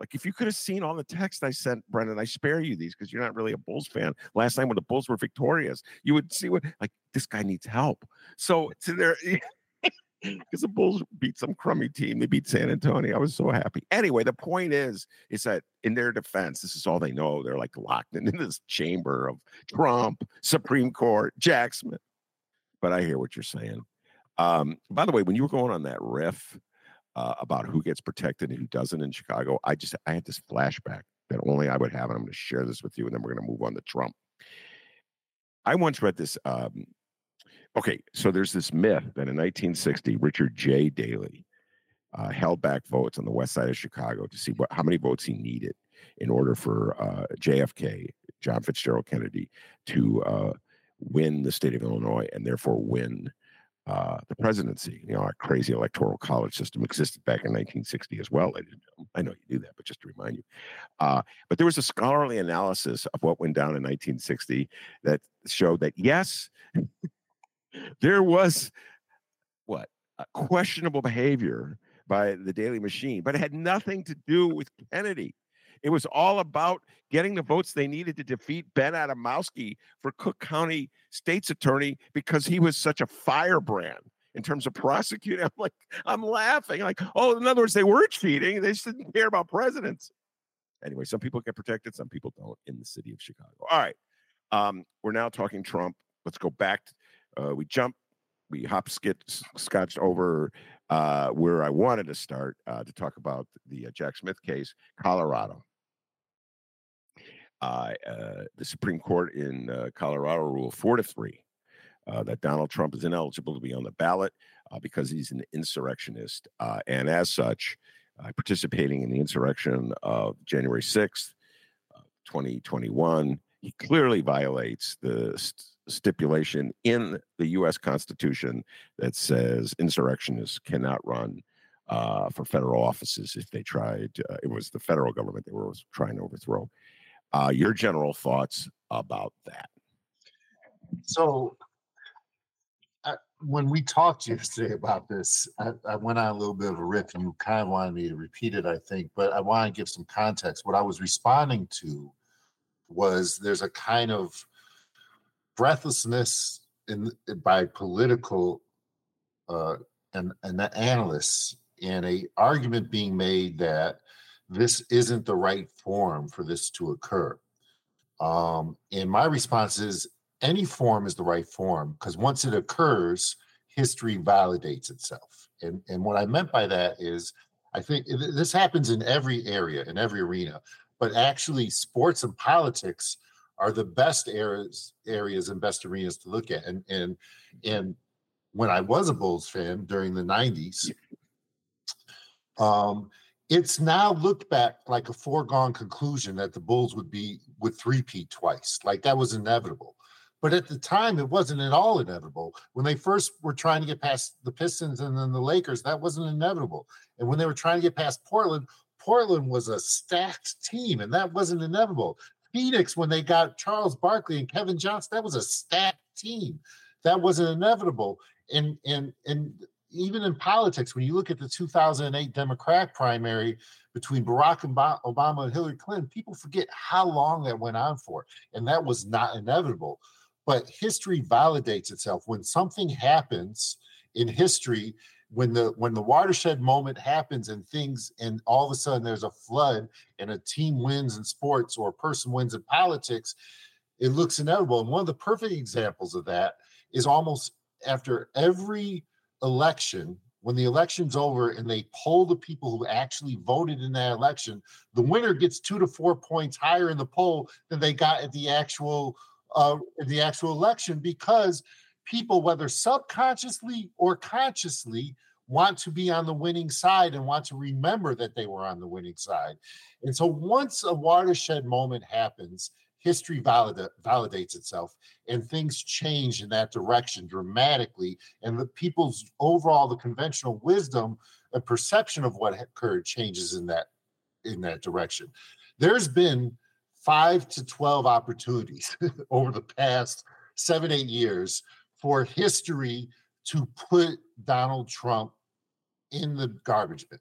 like if you could have seen all the text I sent, Brendan, I spare you these because you're not really a Bulls fan. Last night when the Bulls were victorious, you would see what like this guy needs help. So to their because the Bulls beat some crummy team. They beat San Antonio. I was so happy. Anyway, the point is, is that in their defense, this is all they know. They're like locked in, this chamber of Trump, Supreme Court, Jack Smith. But I hear what you're saying. Um, by the way, when you were going on that riff uh, about who gets protected and who doesn't in Chicago, I just I had this flashback that only I would have, and I'm going to share this with you, and then we're going to move on to Trump. I once read this um, Okay, so there's this myth that in 1960, Richard J. Daley uh, held back votes on the west side of Chicago to see what how many votes he needed in order for uh, JFK, John Fitzgerald Kennedy, to uh, win the state of Illinois and therefore win uh, the presidency. You know, our crazy electoral college system existed back in 1960 as well. I, I know you knew that, but just to remind you. Uh, but there was a scholarly analysis of what went down in 1960 that showed that yes, there was what a questionable behavior by the Daley Machine, but it had nothing to do with Kennedy. It was all about getting the votes they needed to defeat Ben Adamowski for Cook County State's attorney because he was such a firebrand in terms of prosecuting. I'm like, I'm laughing. Like, oh, in other words, they were cheating. They just didn't care about presidents. Anyway, some people get protected, some people don't in the city of Chicago. All right. Um, we're now talking Trump. Let's go back. Uh, we jump, we hop, scotched over uh, where I wanted to start uh, to talk about the uh, Jack Smith case, Colorado. Uh, the Supreme Court in uh, Colorado ruled four to three that Donald Trump is ineligible to be on the ballot because he's an insurrectionist, and as such, participating in the insurrection of January sixth, twenty twenty one, he clearly violates the stipulation in the U.S. Constitution that says insurrectionists cannot run uh, for federal offices if they tried. Uh, it was the federal government they were trying to overthrow. Uh, your general thoughts about that? So, I, when we talked yesterday about this, I, I, went on a little bit of a riff, and you kind of wanted me to repeat it, I think. But I want to give some context. What I was responding to was there's a kind of breathlessness in by political uh, and, and the analysts and a argument being made that this isn't the right form for this to occur. Um, and my response is any form is the right form because once it occurs, history validates itself. And, and what I meant by that is I think this happens in every area, in every arena, but actually, sports and politics are the best areas areas and best arenas to look at. And and and when I was a Bulls fan during the 90s, um, it's now looked back like a foregone conclusion that the Bulls would be would three-peat twice. Like that was inevitable. But at the time, it wasn't at all inevitable. When they first were trying to get past the Pistons and then the Lakers, that wasn't inevitable. And when they were trying to get past Portland, Portland was a stacked team, and that wasn't inevitable. Phoenix, when they got Charles Barkley and Kevin Johnson, that was a stacked team. That wasn't inevitable. And and and even in politics, when you look at the 2008 Democrat primary between Barack Obama and Hillary Clinton, people forget how long that went on for. And that was not inevitable. But history validates itself. When something happens in history, when the when the watershed moment happens and things and all of a sudden there's a flood and a team wins in sports or a person wins in politics, it looks inevitable. And one of the perfect examples of that is almost after every election, when the election's over and they poll the people who actually voted in that election, the winner gets two to four points higher in the poll than they got at the actual uh, the actual election because people, whether subconsciously or consciously, want to be on the winning side and want to remember that they were on the winning side. And so once a watershed moment happens, history valid- validates itself and things change in that direction dramatically and the people's overall the conventional wisdom and perception of what occurred changes in that in that direction there's been 5 to 12 opportunities over the past 7 8 years for history to put Donald Trump in the garbage bin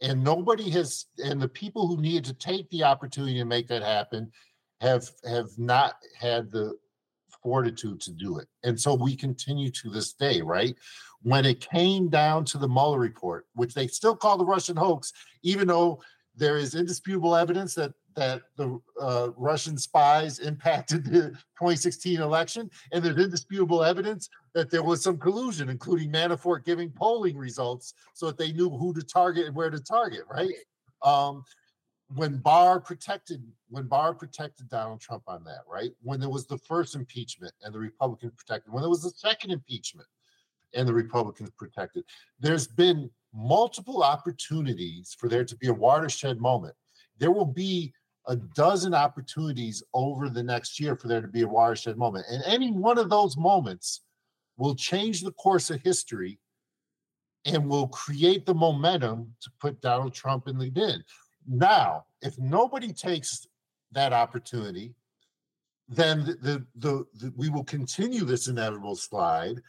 and nobody has and the people who needed to take the opportunity to make that happen have have not had the fortitude to do it. And so we continue to this day, right? When it came down to the Mueller report, which they still call the Russian hoax, even though there is indisputable evidence that that the uh, Russian spies impacted the 2016 election, and there's indisputable evidence that there was some collusion, including Manafort giving polling results so that they knew who to target and where to target, right? Um, when Barr protected when Barr protected Donald Trump on that, right? When there was the first impeachment and the Republicans protected, when there was the second impeachment and the Republicans protected, there's been multiple opportunities for there to be a watershed moment. There will be a dozen opportunities over the next year for there to be a watershed moment. And any one of those moments will change the course of history and will create the momentum to put Donald Trump in the bin. Now, if nobody takes that opportunity, then the, the, the, the, we will continue this inevitable slide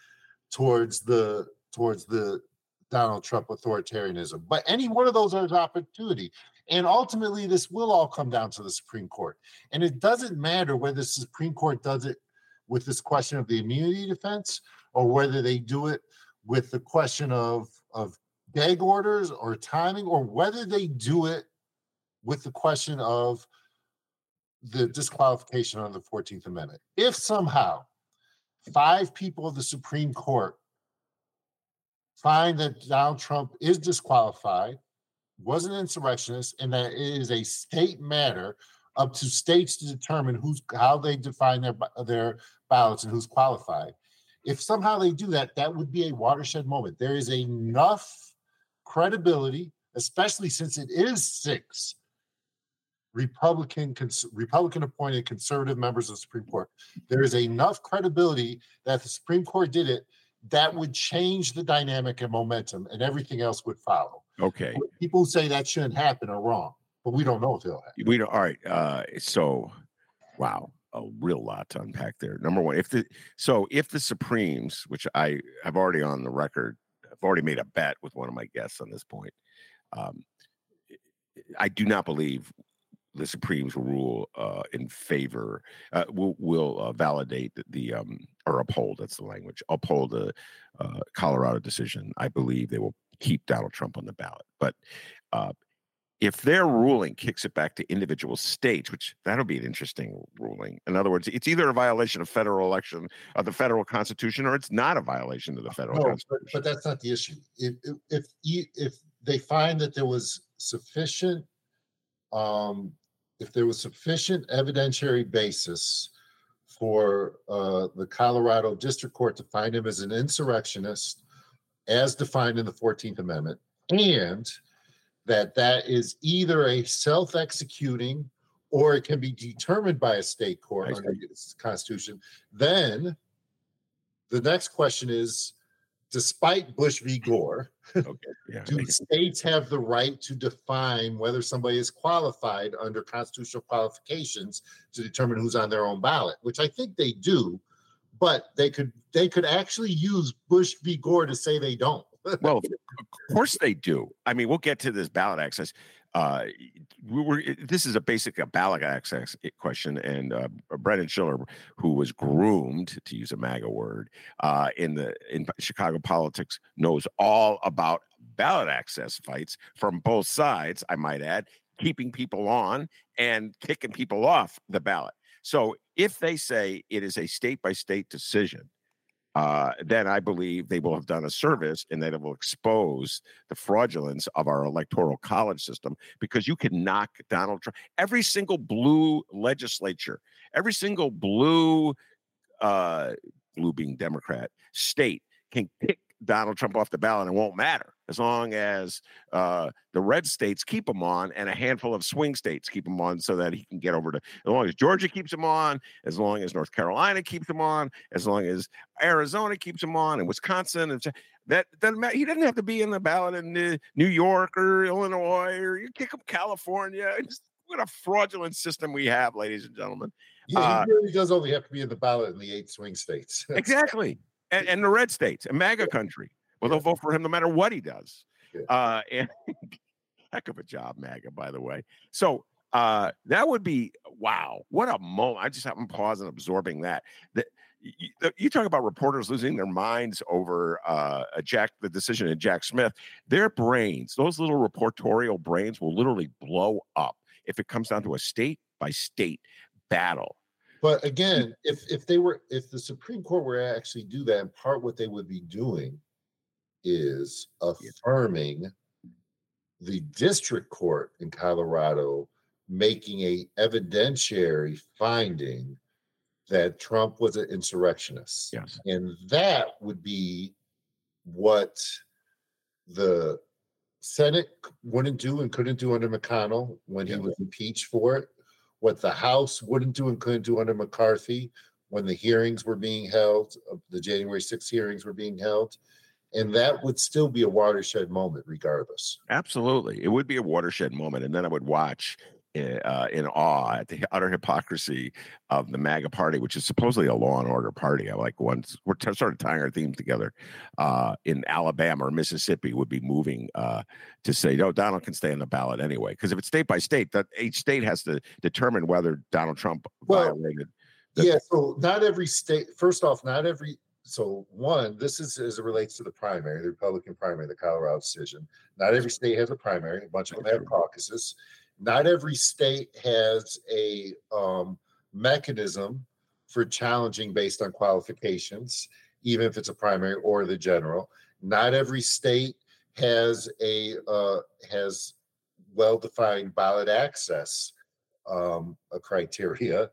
towards the towards the Donald Trump authoritarianism. But any one of those is opportunity. And ultimately, this will all come down to the Supreme Court. And it doesn't matter whether the Supreme Court does it with this question of the immunity defense or whether they do it with the question of, of gag orders or timing or whether they do it with the question of the disqualification on the 14th Amendment. If somehow five people of the Supreme Court find that Donald Trump is disqualified, was an insurrectionist, and that it is a state matter up to states to determine who's how they define their their ballots and who's qualified. If somehow they do that, that would be a watershed moment. There is enough credibility, especially since it is six Republican cons- Republican appointed conservative members of the Supreme Court. There is enough credibility that the Supreme Court did it that would change the dynamic and momentum, and everything else would follow. Okay. People say that shouldn't happen are wrong, but we don't know if it'll happen. We don't. All right. Uh, so, wow, a real lot to unpack there. Number one, if the so if the Supremes, which I have already on the record, I've already made a bet with one of my guests on this point. Um, I do not believe the Supremes will rule uh, in favor, uh, will will uh, validate the um, or uphold. That's the language. Uphold the uh, Colorado decision. I believe they will keep Donald Trump on the ballot. But uh, if their ruling kicks it back to individual states, which that'll be an interesting ruling. In other words, it's either a violation of federal election of the federal constitution, or it's not a violation of the federal no, constitution. But, but that's not the issue. If if if, if they find that there was sufficient um, if there was sufficient evidentiary basis for uh, the Colorado District Court to find him as an insurrectionist, as defined in the 14th Amendment, and that that is either a self-executing or it can be determined by a state court under the Constitution, then the next question is despite Bush v. Gore, Okay. Yeah. do states have the right to define whether somebody is qualified under constitutional qualifications to determine who's on their own ballot? Which I think they do, but they could they could actually use Bush v. Gore to say they don't. well, of course they do. I mean, we'll get to this ballot access. Uh, we were, this is a basic a ballot access question, and uh, Brendan Shiller, who was groomed to use a MAGA word uh, in the in Chicago politics, knows all about ballot access fights from both sides. I might add, keeping people on and kicking people off the ballot. So if they say it is a state by state decision, uh, then I believe they will have done a service and that it will expose the fraudulence of our electoral college system because you can knock Donald Trump. Every single blue legislature, every single blue, uh, blue being Democrat state can kick Donald Trump off the ballot and it won't matter as long as uh, the red states keep him on and a handful of swing states keep him on so that he can get over to as long as Georgia keeps him on, as long as North Carolina keeps him on, as long as Arizona keeps him on and Wisconsin and that doesn't matter. He doesn't have to be in the ballot in New York or Illinois or you kick him California. It's, what a fraudulent system we have, ladies and gentlemen. Yeah, uh, he really does only have to be in the ballot in the eight swing states. exactly and, and the red states and MAGA country. Well, they'll vote for him no matter what he does. Uh, and heck of a job, MAGA, by the way. So uh, that would be wow, what a moment! I just have to pause and absorbing that. That you, you, talk about reporters losing their minds over uh, Jack the decision of Jack Smith. Their brains, those little reportorial brains, will literally blow up if it comes down to a state by state battle but again, if if they were if the Supreme Court were to actually do that, in part what they would be doing is affirming the district court in Colorado making a evidentiary finding that Trump was an insurrectionist. Yes. And that would be what the Senate wouldn't do and couldn't do under McConnell when he was impeached for it what the House wouldn't do and couldn't do under McCarthy, when the hearings were being held, uh, the January 6th hearings were being held. And that would still be a watershed moment, regardless. Absolutely. It would be a watershed moment. And then I would watch uh, in awe at the utter hypocrisy of the MAGA party, which is supposedly a law and order party. I like once we're t- sort of tying our themes together. Uh, in Alabama or Mississippi, would be moving uh, to say, no, Donald can stay on the ballot anyway. Because if it's state by state, that each state has to determine whether Donald Trump well, violated. The- yeah. So not every state. First off, not every so one, this is as it relates to the primary, the Republican primary, the Colorado decision. Not every state has a primary. A bunch of them have caucuses not every state has a um, mechanism for challenging based on qualifications, even if it's a primary or the general. Not every state has a uh, has well-defined ballot access um, a criteria.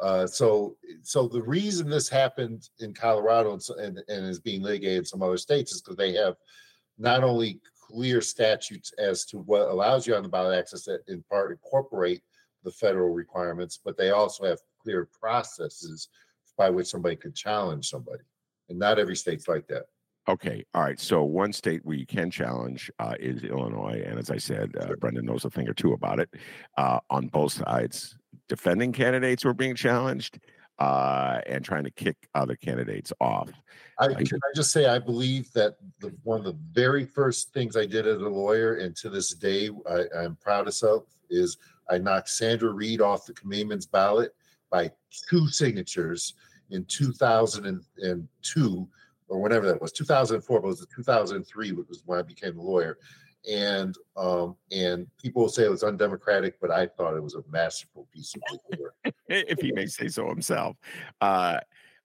Uh, so, so the reason this happened in Colorado and, and, and is being litigated in some other states is because they have not only clear statutes as to what allows you on the ballot access that in part incorporate the federal requirements, but they also have clear processes by which somebody could challenge somebody. And not every state's like that. Okay. All right. So one state where you can challenge uh, is Illinois. And as I said, uh, Brendan knows a thing or two about it uh, on both sides. Defending candidates were being challenged uh, and trying to kick other candidates off. I, can I just say I believe that the, one of the very first things I did as a lawyer, and to this day I, I'm proudest of, is I knocked Sandra Reed off the committeeman's ballot by two signatures in 2002 or whatever that was 2004 but it was 2003 which was when i became a lawyer and um, and people will say it was undemocratic, but I thought it was a masterful piece of work. if he may say so himself. Uh,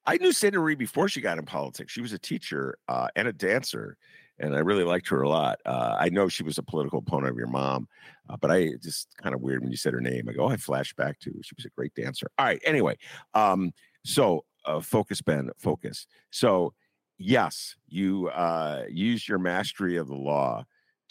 I knew Sandra Reed before she got in politics. She was a teacher uh, and a dancer, and I really liked her a lot. Uh, I know she was a political opponent of your mom, uh, but I just kind of weird when you said her name. I go, oh, I flashed back to she was a great dancer. All right. Anyway, um, so uh, focus, Ben, focus. So yes, you uh, used your mastery of the law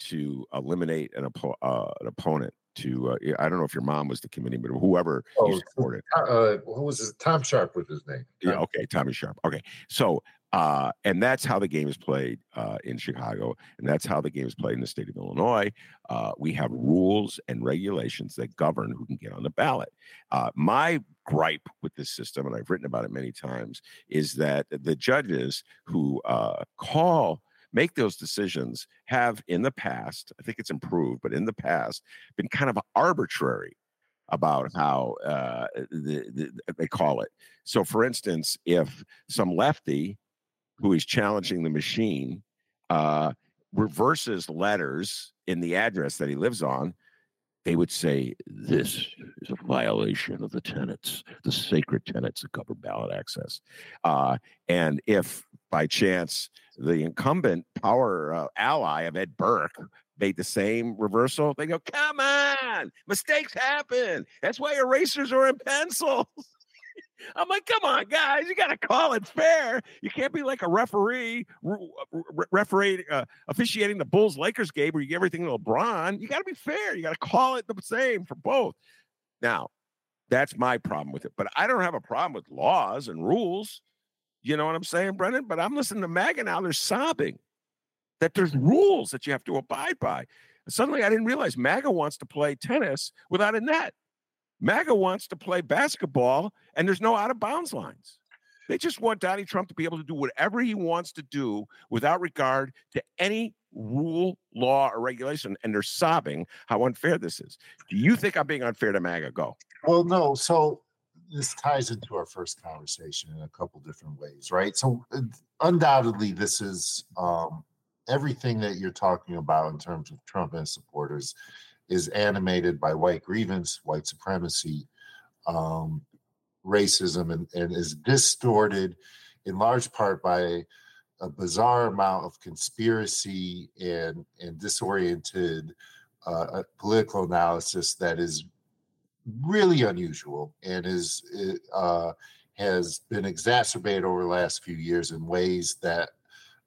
to eliminate an, oppo- uh, an opponent. To uh, I don't know if your mom was the committee, but whoever oh, you supported. Uh, who was his? Tom Sharp was his name. Tom. Yeah. Okay. Tommy Sharp. Okay. So uh, and that's how the game is played uh, in Chicago, and that's how the game is played in the state of Illinois. Uh, we have rules and regulations that govern who can get on the ballot. Uh, my gripe with this system, and I've written about it many times, is that the judges who uh, call make those decisions have in the past, I think it's improved, but in the past, been kind of arbitrary about how uh, the, the, they call it. So, for instance, if some lefty who is challenging the machine uh, reverses letters in the address that he lives on, they would say this is a violation of the tenets, the sacred tenets of government ballot access. Uh, and if by chance the incumbent power uh, ally of Ed Burke made the same reversal, they go, come on, mistakes happen. That's why erasers are in pencils. I'm like, come on, guys, you got to call it fair. You can't be like a referee, re- referee uh, officiating the Bulls Lakers game where you get everything to LeBron. You got to be fair. You got to call it the same for both. Now, that's my problem with it. But I don't have a problem with laws and rules. You know what I'm saying, Brendan? But I'm listening to MAGA now. They're sobbing that there's rules that you have to abide by. Suddenly, I didn't realize MAGA wants to play tennis without a net. MAGA wants to play basketball, and there's no out of bounds lines. They just want Donnie Trump to be able to do whatever he wants to do without regard to any rule, law, or regulation. And they're sobbing how unfair this is. Do you think I'm being unfair to MAGA? Go. Well, no. So this ties into our first conversation in a couple different ways, right? So uh, undoubtedly, this is um, everything that you're talking about in terms of Trump and supporters is animated by white grievance, white supremacy, um, racism, and, and is distorted in large part by a bizarre amount of conspiracy and, and disoriented uh, political analysis that is really unusual and is uh, has been exacerbated over the last few years in ways that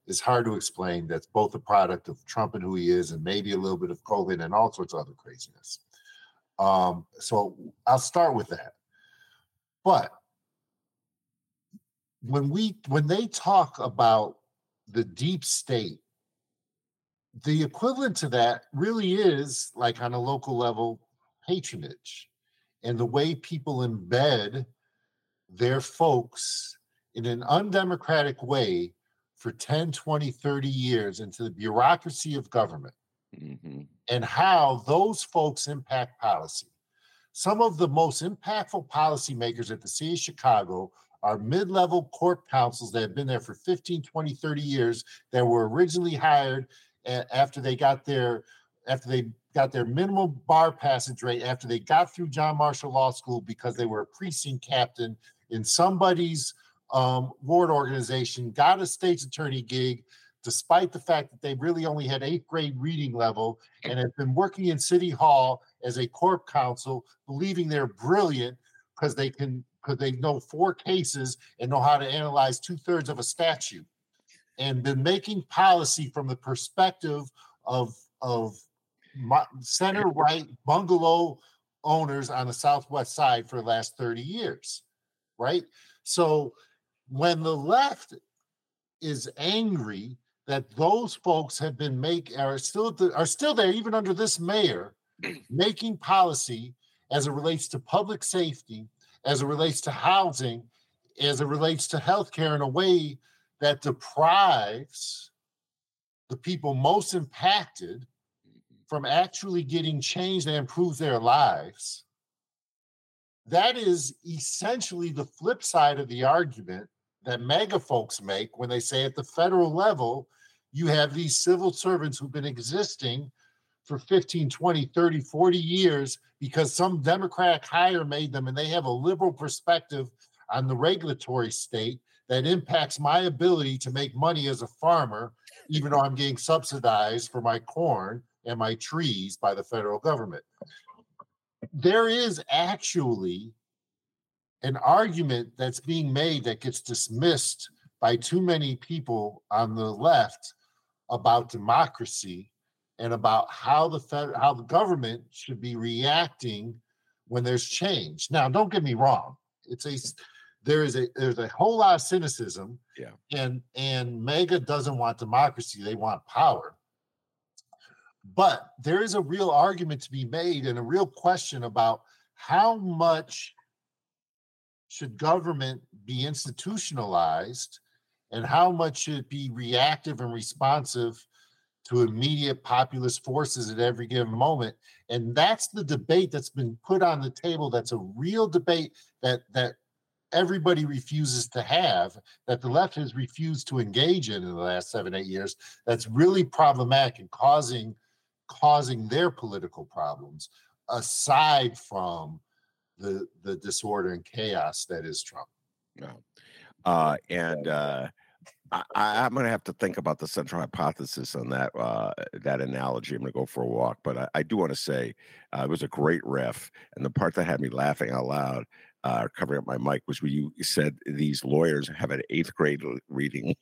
is hard to explain. That's both a product of Trump and who he is, and maybe a little bit of COVID and all sorts of other craziness. Um, so I'll start with that. But when we when they talk about the deep state, the equivalent to that really is like on a local level patronage and the way people embed their folks in an undemocratic way for 10, 20, 30 years into the bureaucracy of government mm-hmm. and how those folks impact policy. Some of the most impactful policymakers at the city of Chicago are mid level corp counsels that have been there for 15, 20, 30 years that were originally hired after they got their after they got their minimum bar passage rate after they got through John Marshall Law School because they were a precinct captain in somebody's um, ward organization, got a state's attorney gig, despite the fact that they really only had eighth grade reading level and have been working in City Hall as a corp counsel, believing they're brilliant because they can because they know four cases and know how to analyze two thirds of a statute, and been making policy from the perspective of of center right bungalow owners on the southwest side for the last 30 years right? So when the left is angry that those folks have been make are still are still there even under this mayor making policy as it relates to public safety as it relates to housing as it relates to healthcare in a way that deprives the people most impacted from actually getting change that improves their lives. That is essentially the flip side of the argument that MAGA folks make when they say at the federal level, you have these civil servants who've been existing for 15, 20, 30, 40 years because some Democratic hire made them and they have a liberal perspective on the regulatory state that impacts my ability to make money as a farmer, even though I'm getting subsidized for my corn and my trees by the federal government. There is actually an argument that's being made that gets dismissed by too many people on the left about democracy and about how the fed, how the government should be reacting when there's change. Now, don't get me wrong; it's a there is a there's a whole lot of cynicism. Yeah, and and MAGA doesn't want democracy; they want power. But there is a real argument to be made and a real question about how much should government be institutionalized and how much should it be reactive and responsive to immediate populist forces at every given moment. And that's the debate that's been put on the table. That's a real debate that that everybody refuses to have that the left has refused to engage in in the last seven eight years that's really problematic and causing causing their political problems aside from the the disorder and chaos that is Trump. No. Uh, and uh, I, am going to have to think about the central hypothesis on that uh, that analogy. I'm going to go for a walk, but I, I do want to say uh, it was a great riff, and the part that had me laughing out loud, uh, covering up my mic, was when you said these lawyers have an eighth grade reading.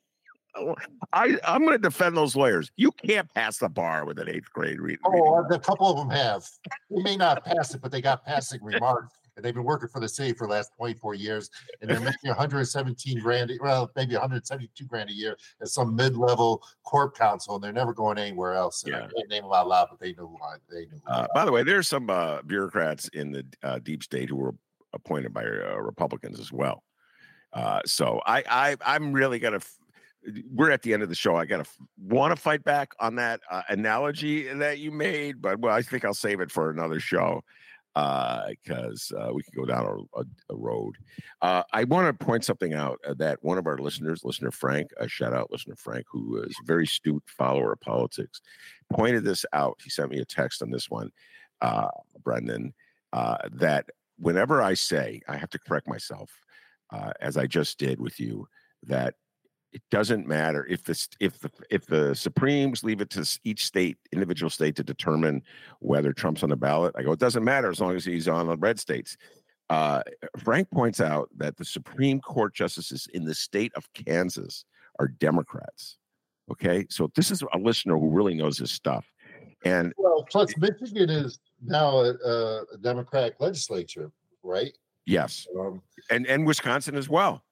Oh, I, I'm going to defend those lawyers. You can't pass the bar with an eighth grade reading. Oh, a couple of them have. They may not pass it, but they got passing remarks and they've been working for the city for the last 24 years, and they're making 117 grand, well, maybe 172 grand a year as some mid-level corp counsel, and they're never going anywhere else. And yeah. I can't name them out loud, but they know who they know. Uh, by the way, there's some uh, bureaucrats in the uh, deep state who were appointed by uh, Republicans as well. Uh, so I, I I'm really gonna. F- we're at the end of the show. I gotta want to fight back on that uh, analogy that you made, but well, I think I'll save it for another show because uh, uh, we can go down a, a, a road. Uh, I want to point something out uh, that one of our listeners, listener Frank, a shout out listener Frank, who is a very astute follower of politics, pointed this out. He sent me a text on this one, uh, Brendan, uh, that whenever I say, I have to correct myself, as I just did with you, that it doesn't matter if the if the if the Supremes leave it to each state, individual state, to determine whether Trump's on the ballot. I go, it doesn't matter as long as he's on the red states. Uh, Frank points out that the Supreme Court justices in the state of Kansas are Democrats. Okay, so this is a listener who really knows his stuff. And well, plus Michigan is now a, a Democratic legislature, right? Yes, um, and and Wisconsin as well.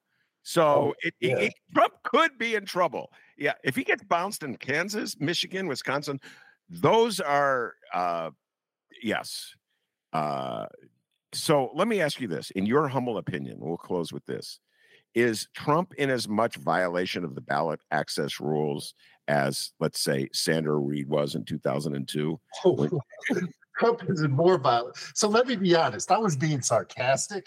So it, yeah. it, Trump could be in trouble. Yeah, if he gets bounced in Kansas, Michigan, Wisconsin, those are uh, yes. Uh, so let me ask you this: in your humble opinion, we'll close with this: Is Trump in as much violation of the ballot access rules as, let's say, Sandra Reid was in 2002? Oh, Trump is more violent. So let me be honest. I was being sarcastic.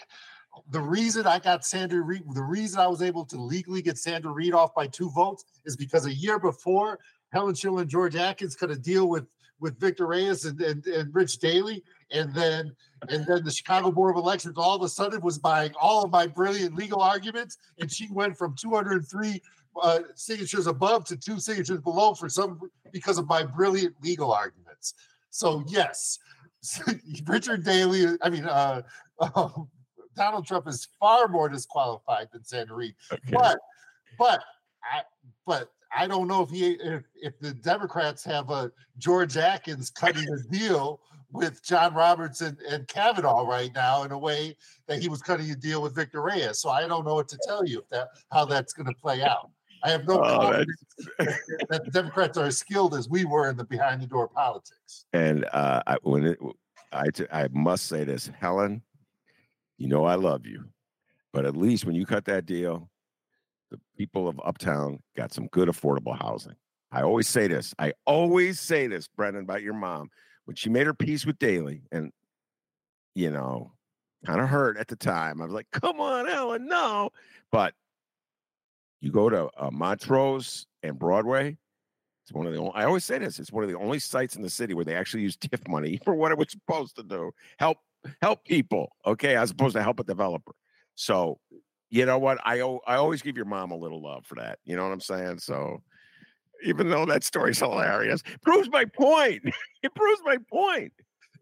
The reason I got Sandra Reid, the reason I was able to legally get Sandra Reed off by two votes is because a year before, Helen Schill and George Atkins cut a deal with with Victor Reyes and, and, and Rich Daley. And then and then the Chicago Board of Elections all of a sudden was buying all of my brilliant legal arguments. And she went from 203 uh, signatures above to two signatures below for some because of my brilliant legal arguments. So yes, Richard Daley, I mean uh, um, Donald Trump is far more disqualified than Sandra Reid. Okay. But but I but I don't know if he if, if the Democrats have a George Atkins cutting a deal with John Roberts and, and Kavanaugh right now in a way that he was cutting a deal with Victor Reyes. So I don't know what to tell you if that how that's going to play out. I have no Oh, confidence that the Democrats are as skilled as we were in the behind the door politics. And uh, I, when it, I, I must say this, Helen, you know I love you, but at least when you cut that deal, the people of Uptown got some good affordable housing. I always say this. I always say this, Brendan, about your mom when she made her peace with Daley, and you know, kind of hurt at the time. I was like, "Come on, Ellen, no!" But you go to uh, Montrose and Broadway. It's one of the only, I always say this. It's one of the only sites in the city where they actually use TIF money for what it was supposed to do. Help help people, okay, as opposed to help a developer. So, you know what? I I always give your mom a little love for that. You know what I'm saying? So, even though that story's hilarious, proves my point. it proves my point.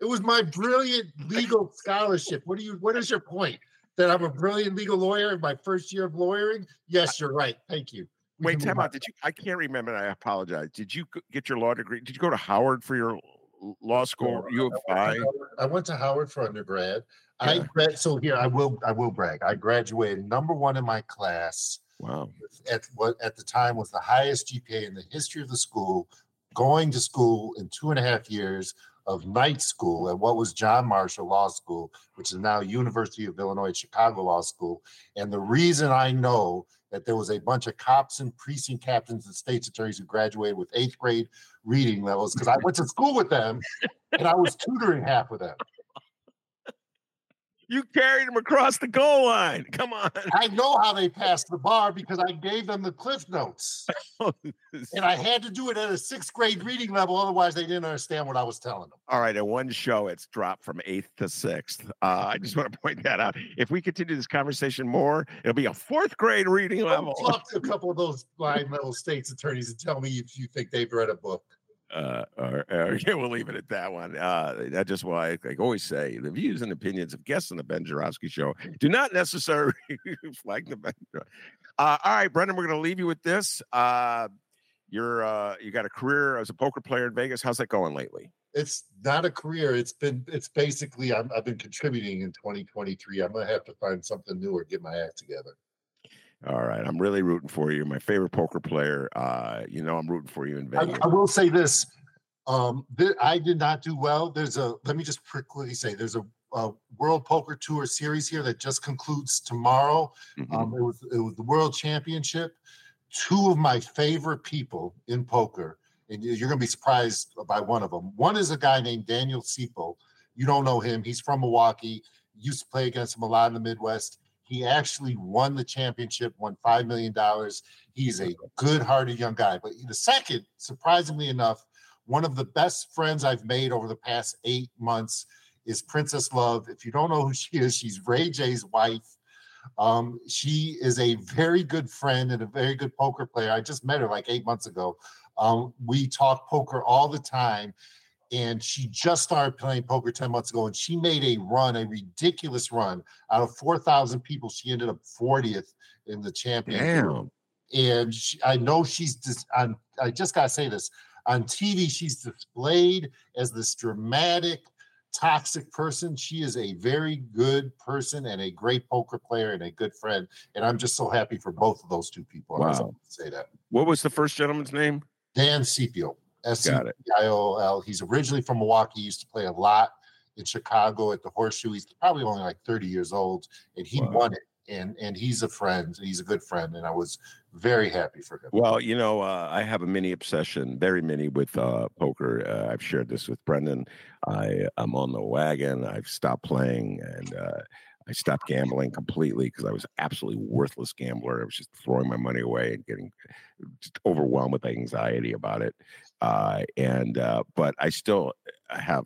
It was my brilliant legal scholarship. What do you what is your point? That I'm a brilliant legal lawyer in my first year of lawyering? Yes, you're right. Thank you. We Wait, time out. Did you? I can't remember. I apologize. Did you get your law degree? Did you go to Howard for your law school? U of I. I went to Howard for undergrad. I Yeah. grad so here I will I will brag. I graduated number one in my class Wow. at what at the time was the highest GPA in the history of the school, going to school in two and a half years of night school at what was John Marshall Law School, which is now University of Illinois Chicago Law School. And the reason I know that there was a bunch of cops and precinct captains and state's attorneys who graduated with eighth grade reading levels because I went to school with them and I was tutoring half of them. You carried him across the goal line. Come on. I know how they passed the bar because I gave them the cliff notes. And I had to do it at a sixth grade reading level, otherwise they didn't understand what I was telling them. All right, in one show, it's dropped from eighth to sixth. Uh, I just want to point that out. If we continue this conversation more, it'll be a fourth grade reading level. Talk to a couple of those line level states attorneys and tell me if you think they've read a book. Uh, or, or yeah, we'll leave it at that one. Uh, that's just why I, I always say the views and opinions of guests on the Ben Joravsky Show do not necessarily reflect the Ben. Uh, all right, Brendan, we're going to leave you with this. Uh, you're uh, you got a career as a poker player in Vegas. How's that going lately? It's not a career. It's been, it's basically, I'm, I've been contributing in 2023. I'm to have to find something new or get my act together. All right, I'm really rooting for you. My favorite poker player. Uh, you know, I'm rooting for you in Vegas. I will say this. Um, th- I did not do well. There's a, let me just quickly say, there's a, a World Poker Tour series here that just concludes tomorrow. Mhm. Um, it was it was the World Championship. Two of my favorite people in poker, and you- you're gonna be surprised by one of them. One is a guy named Daniel Sepiol. You don't know him. He's from Milwaukee. Used to play against him a lot in the Midwest. He actually won the championship, won five million dollars. He's a good-hearted young guy. But the second, surprisingly enough, one of the best friends I've made over the past eight months is Princess Love. If you don't know who she is, she's Ray J's wife. Um, she is a very good friend and a very good poker player. I just met her like eight months ago. Um, we talk poker all the time, and she just started playing poker 10 months ago, and she made a run, a ridiculous run. Out of 4,000 people, she ended up 40th in the championship Damn. and she, I know she's just on. I just gotta say this on TV. She's displayed as this dramatic, toxic person. She is a very good person and a great poker player and a good friend. And I'm just so happy for both of those two people. Wow. say that. What was the first gentleman's name? Dan Sepiol, S C Got it. P I O L. He's originally from Milwaukee. He used to play a lot in Chicago at the Horseshoe. He's probably only like 30 years old, and he Wow. won it. And and he's a friend. He's a good friend, and I was very happy for him. Well, you know, uh, I have a mini obsession, very mini with uh, poker. Uh, I've shared this with Brendan. I am on the wagon. I've stopped playing and uh, I stopped gambling completely because I was absolutely worthless gambler. I was just throwing my money away and getting just overwhelmed with anxiety about it. Uh, and uh, but I still have.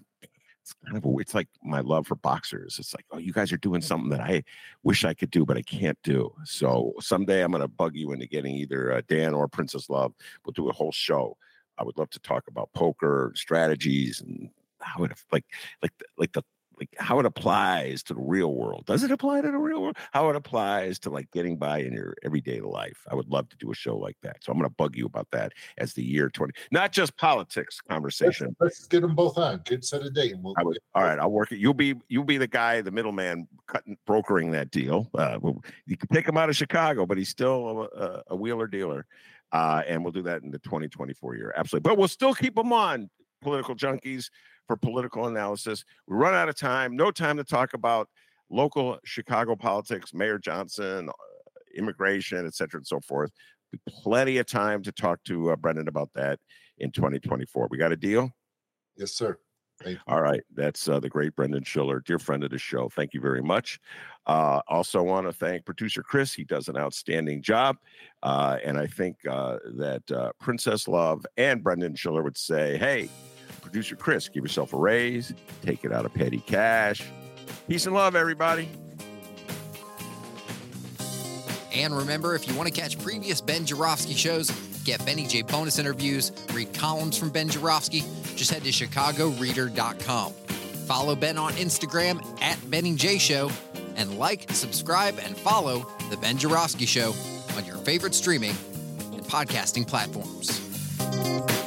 It's kind of a, it's like my love for boxers. It's like, oh, you guys are doing something that I wish I could do, but I can't do. So someday I'm going to bug you into getting either uh, Dan or Princess Love. We'll do a whole show. I would love to talk about poker strategies and how it like like like the like how it applies to the real world. Does it apply to the real world? How it applies to like getting by in your everyday life. I would love to do a show like that. So I'm going to bug you about that as the year 20, not just politics Let's, conversation. let's get them both on. Get set a date, and we'll. Would, all right, I'll work it. You'll be you'll be the guy, the middleman, cutting brokering that deal. Uh, you can take him out of Chicago, but he's still a, a, a wheeler dealer, uh, and we'll do that in the 2024 year, absolutely. But we'll still keep him on political junkies for political analysis. We run out of time. No time to talk about local Chicago politics, Mayor Johnson, uh, immigration, et cetera, and so forth. Plenty of time to talk to uh, Brendan about that in 2024. We got a deal. Yes, sir. All right. That's uh, the great Brendan Shiller, dear friend of the show. Thank you very much. Uh, also, want to thank producer Chris. He does an outstanding job. Uh, and I think uh, that uh, Princess Love and Brendan Shiller would say, hey, producer Chris, give yourself a raise, take it out of petty cash. Peace and love, everybody. And remember, if you want to catch previous Ben Joravsky shows, get Benny J bonus interviews, read columns from Ben Joravsky, just head to chicagoreader.com. Follow Ben on Instagram at Benny J Show, and like, subscribe, and follow The Ben Joravsky Show on your favorite streaming and podcasting platforms.